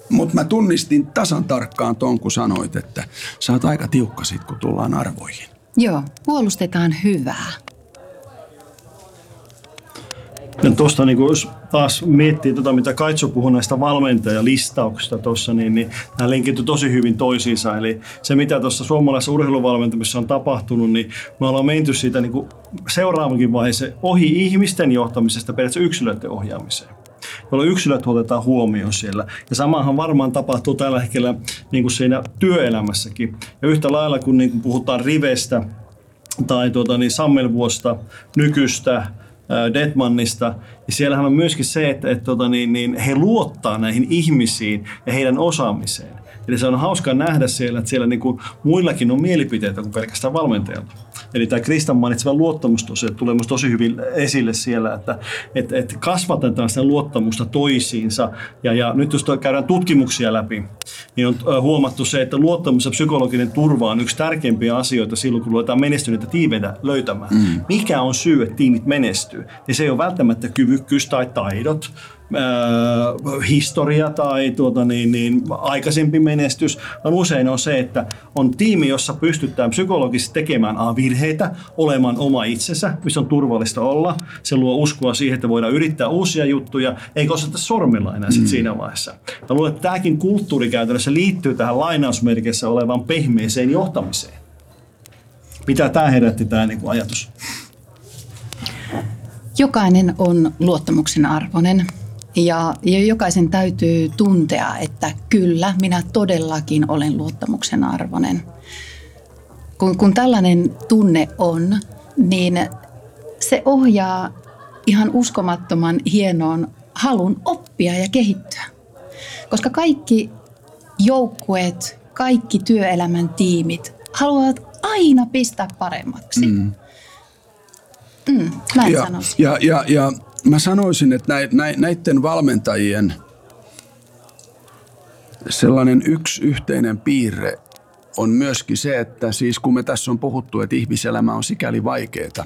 mut mä tunnistin tasan tarkkaan ton, kun sanoit, että sä oot aika tiukka sit, kun tullaan arvoihin. Joo, puolustetaan hyvää. Ja tuosta niin jos taas miettii tota, mitä Kaitso puhui näistä valmentajalistauksista tuossa, niin, niin nämä linkittyy tosi hyvin toisiinsa. Eli se, mitä tuossa suomalaisessa urheiluvalmentamisessa on tapahtunut, niin me ollaan menty siitä niin kuin seuraavankin vaiheeseen ohi ihmisten johtamisesta periaatteessa yksilöiden ohjaamiseen jolloin yksilöt otetaan huomioon siellä. Ja samahan varmaan tapahtuu tällä hetkellä niin kuin siinä työelämässäkin. Ja yhtä lailla kun niin kuin puhutaan rivestä tai tuota, niin sammelvuosta, nykystä, Detmannista, niin siellähän on myöskin se, että, että tota, niin, niin he luottaa näihin ihmisiin ja heidän osaamiseen. Eli se on hauska nähdä siellä, että siellä niin kuin muillakin on mielipiteitä kuin pelkästään valmentajalla. Eli tämä Kristan mainitseva luottamus tosiaan tulee minusta tosi hyvin esille siellä, että, että, että kasvatetaan sitä luottamusta toisiinsa. Ja, ja nyt jos käydään tutkimuksia läpi, niin on huomattu se, että luottamus ja psykologinen turva on yksi tärkeimpiä asioita silloin, kun luetaan menestyneitä tiimeitä löytämään. Mm. Mikä on syy, että tiimit menestyy? Ja se ei ole välttämättä kyvykkyys tai taidot, äh, historia tai tuota, niin, niin, aikaisempi menestys, vaan usein on se, että on tiimi, jossa pystytään psykologisesti tekemään A, virheitä, olemaan oma itsensä, missä on turvallista olla. Se luo uskoa siihen, että voidaan yrittää uusia juttuja, eikä osata sormilla enää sit mm. siinä vaiheessa. Mä luulen, että tämäkin kulttuuri käytännössä liittyy tähän lainausmerkissä olevaan pehmeeseen johtamiseen. Mitä tämä herätti tämä niin ajatus? Jokainen on luottamuksen arvoinen. Ja, ja jokaisen täytyy tuntea, että kyllä, minä todellakin olen luottamuksen arvoinen. Kun, kun tällainen tunne on, niin se ohjaa ihan uskomattoman hienoon halun oppia ja kehittyä. Koska kaikki joukkueet, kaikki työelämän tiimit haluavat aina pistää paremmaksi. Mm. Mm, näin ja, Ja, ja, ja mä sanoisin, että näiden valmentajien sellainen yksi yhteinen piirre on myöskin se, että siis kun me tässä on puhuttu, että ihmiselämä on sikäli vaikeaa, että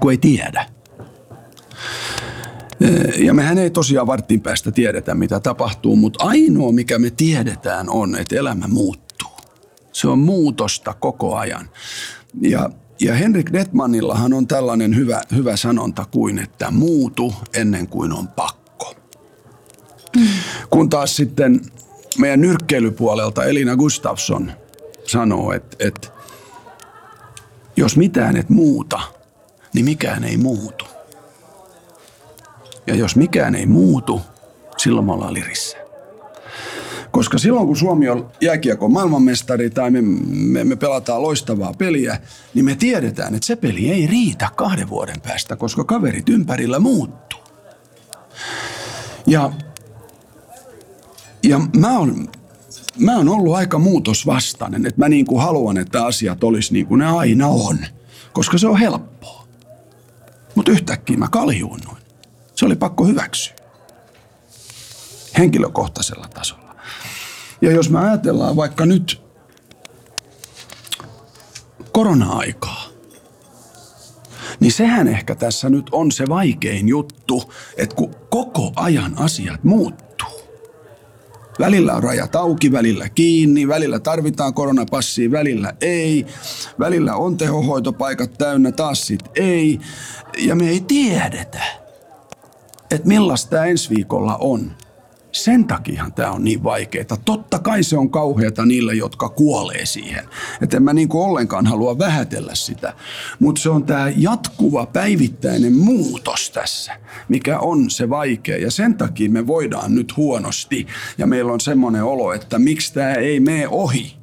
kun ei tiedä. Ja mehän ei tosiaan vartin päästä tiedetä, mitä tapahtuu, mutta ainoa, mikä me tiedetään, on, että elämä muuttuu. Se on muutosta koko ajan. Ja ja Henrik Detmanillahan on tällainen hyvä, hyvä sanonta kuin, että muutu ennen kuin on pakko. Kun taas sitten meidän nyrkkeilypuolelta Elina Gustafsson sanoo, että, että jos mitään et muuta, niin mikään ei muutu. Ja jos mikään ei muutu, silloin me ollaan lirissä. Koska silloin kun Suomi on jääkiekon maailmanmestari tai me, me, me pelataan loistavaa peliä, niin me tiedetään, että se peli ei riitä kahden vuoden päästä, koska kaverit ympärillä muuttuu. Ja, ja mä oon mä oon ollut aika muutosvastainen, että mä niin kuin haluan, että asiat olisi niin kuin ne aina on, koska se on helppoa. Mutta yhtäkkiä mä kaljuunnuin. Se oli pakko hyväksyä. Henkilökohtaisella tasolla. Ja jos me ajatellaan vaikka nyt korona-aikaa, niin sehän ehkä tässä nyt on se vaikein juttu, että kun koko ajan asiat muuttuu. Välillä on rajat auki, välillä kiinni, välillä tarvitaan koronapassia, välillä ei. Välillä on tehohoitopaikat täynnä, taas sit ei. Ja me ei tiedetä, että millaista ensi viikolla on. Sen takiahan tämä on niin vaikeaa. Totta kai se on kauheata niille, jotka kuolee siihen. Että en mä niin kuin ollenkaan halua vähätellä sitä. Mutta se on tämä jatkuva päivittäinen muutos tässä, mikä on se vaikea. Ja sen takia me voidaan nyt huonosti. Ja meillä on semmoinen olo, että miksi tämä ei mene ohi.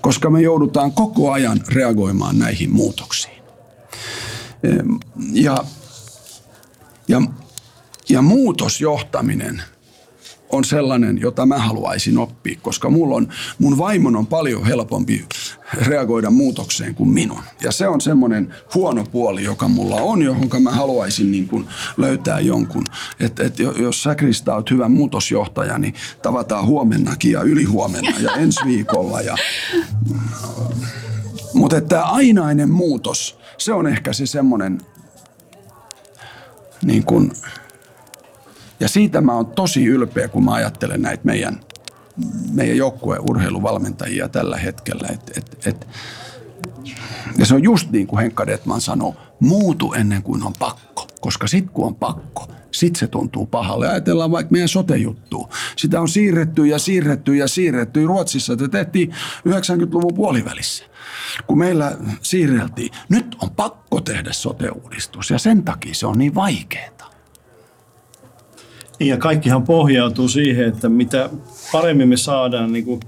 Koska me joudutaan koko ajan reagoimaan näihin muutoksiin. Ja, ja, ja muutosjohtaminen – on sellainen, jota mä haluaisin oppia, koska mulla on, mun vaimon on paljon helpompi reagoida muutokseen kuin minun. Ja se on semmoinen huono puoli, joka mulla on, johon mä haluaisin niin kuin löytää jonkun. Että et jos sä Krista oot hyvä muutosjohtaja, niin tavataan huomennakin ja ylihuomenna ja ensi viikolla. Ja... Mutta tämä ainainen muutos, se on ehkä se semmoinen niin kuin, ja siitä mä oon tosi ylpeä, kun mä ajattelen näitä meidän, meidän joukkueen urheiluvalmentajia tällä hetkellä. Et, et, et, ja se on just niin kuin Henkka Detman sanoo, muutu ennen kuin on pakko. Koska sit kun on pakko, sit se tuntuu pahalle. Ajatellaan vaikka meidän sote Sitä on siirretty ja siirretty ja siirretty. Ruotsissa te tehtiin 90-luvun puolivälissä kun meillä siirreltiin, nyt on pakko tehdä sote-uudistus ja sen takia se on niin vaikeaa. Ja kaikkihan pohjautuu siihen, että mitä paremmin me saadaan niin kuin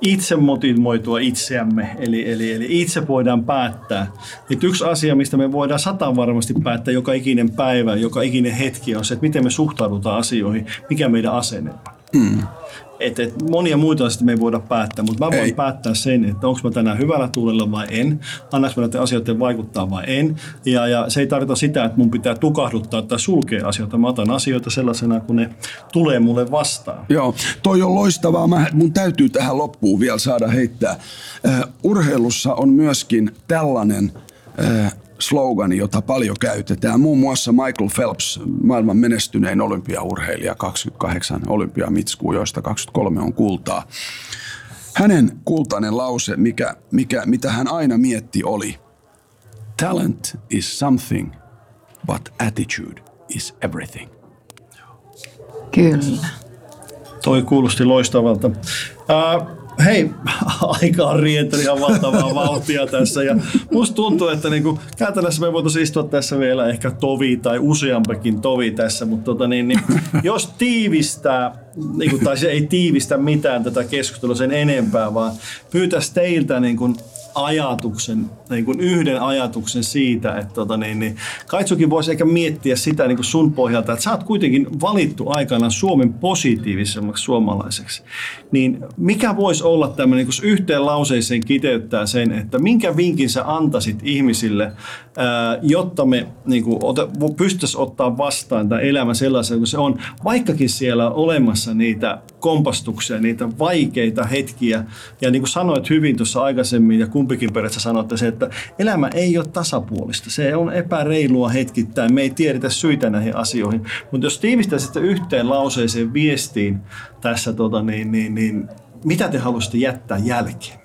itse motivoitua itseämme, eli, eli, eli itse voidaan päättää. Että yksi asia, mistä me voidaan sata varmasti päättää joka ikinen päivä, joka ikinen hetki on se, että miten me suhtaudutaan asioihin, mikä meidän asenne on. Mm. Et, et monia muita asioita me ei voida päättää, mutta mä voin ei. päättää sen, että onko mä tänään hyvällä tuulella vai en, annaanko mä näiden asioiden vaikuttaa vai en. Ja, ja se ei tarkoita sitä, että mun pitää tukahduttaa tai sulkea asioita. Mä otan asioita sellaisena, kun ne tulee mulle vastaan. Joo, toi on loistavaa. Mä, mun täytyy tähän loppuun vielä saada heittää. Uh, urheilussa on myöskin tällainen uh, slogani, jota paljon käytetään. Muun muassa Michael Phelps, maailman menestynein olympiaurheilija, 28 olympiamitskua, joista 23 on kultaa. Hänen kultainen lause, mikä, mikä, mitä hän aina mietti, oli Talent is something, but attitude is everything. Kyllä. Toi kuulosti loistavalta. Uh, hei, aika on rientänyt ihan valtavaa vauhtia tässä ja musta tuntuu, että niinku, käytännössä me voitaisiin istua tässä vielä ehkä tovi tai useampikin tovi tässä, mutta tota niin, niin, jos tiivistää, niinku, tai se ei tiivistä mitään tätä keskustelua sen enempää, vaan pyytäisi teiltä niinku, ajatuksen, niin kuin yhden ajatuksen siitä, että tota niin, niin Kaitsukin voisi ehkä miettiä sitä niin kuin sun pohjalta, että sä oot kuitenkin valittu aikanaan Suomen positiivisemmaksi suomalaiseksi. Niin mikä voisi olla tämmöinen, kun yhteen lauseeseen kiteyttää sen, että minkä vinkin sä antaisit ihmisille, jotta me niin kuin, pystyttäisiin ottaa vastaan tämä elämä sellaisen kuin se on, vaikkakin siellä on olemassa niitä kompastuksia, niitä vaikeita hetkiä. Ja niin kuin sanoit hyvin tuossa aikaisemmin, ja kumpikin periaatteessa sanoitte se, että elämä ei ole tasapuolista. Se on epäreilua hetkittäin. Me ei tiedetä syitä näihin asioihin. Mutta jos tiivistäisitte yhteen lauseeseen viestiin tässä, tota, niin, niin, niin, mitä te haluaisitte jättää jälkeen?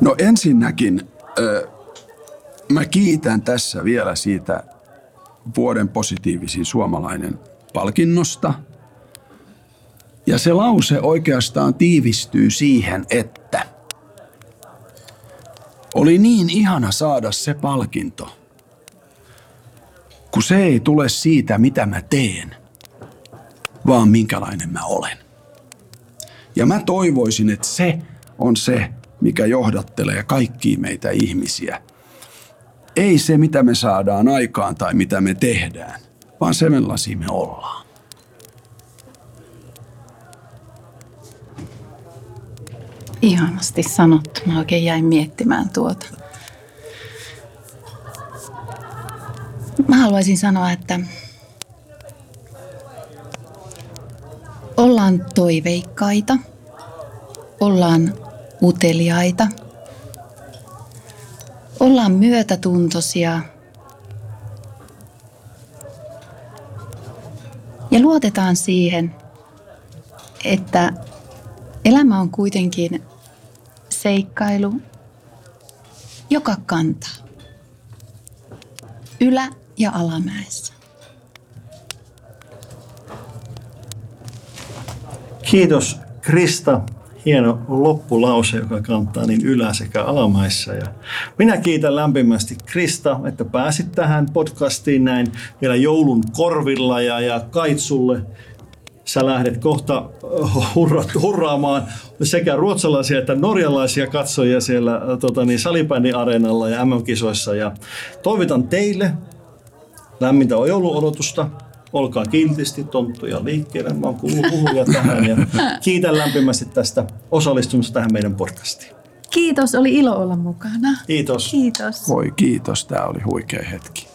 No ensinnäkin äh, mä kiitän tässä vielä siitä vuoden positiivisin suomalainen palkinnosta – ja se lause oikeastaan tiivistyy siihen, että oli niin ihana saada se palkinto, kun se ei tule siitä, mitä mä teen, vaan minkälainen mä olen. Ja mä toivoisin, että se on se, mikä johdattelee kaikkia meitä ihmisiä. Ei se, mitä me saadaan aikaan tai mitä me tehdään, vaan se, millaisia me ollaan. Ihanasti sanottu. Mä oikein jäin miettimään tuota. Mä haluaisin sanoa, että ollaan toiveikkaita, ollaan uteliaita, ollaan myötätuntoisia ja luotetaan siihen, että elämä on kuitenkin seikkailu, joka kantaa. Ylä- ja alamäessä. Kiitos Krista. Hieno loppulause, joka kantaa niin ylä- sekä alamaissa. Ja minä kiitän lämpimästi Krista, että pääsit tähän podcastiin näin vielä joulun korvilla ja, ja Kaitsulle sä lähdet kohta hurra, hurraamaan sekä ruotsalaisia että norjalaisia katsojia siellä tota niin, salibändiareenalla ja MM-kisoissa. Ja toivotan teille lämmintä jouluodotusta. Olkaa kiltisti tonttuja liikkeelle. Mä oon kuullut puhuja tähän ja kiitän lämpimästi tästä osallistumisesta tähän meidän podcastiin. Kiitos, oli ilo olla mukana. Kiitos. Kiitos. Voi kiitos, tämä oli huikea hetki.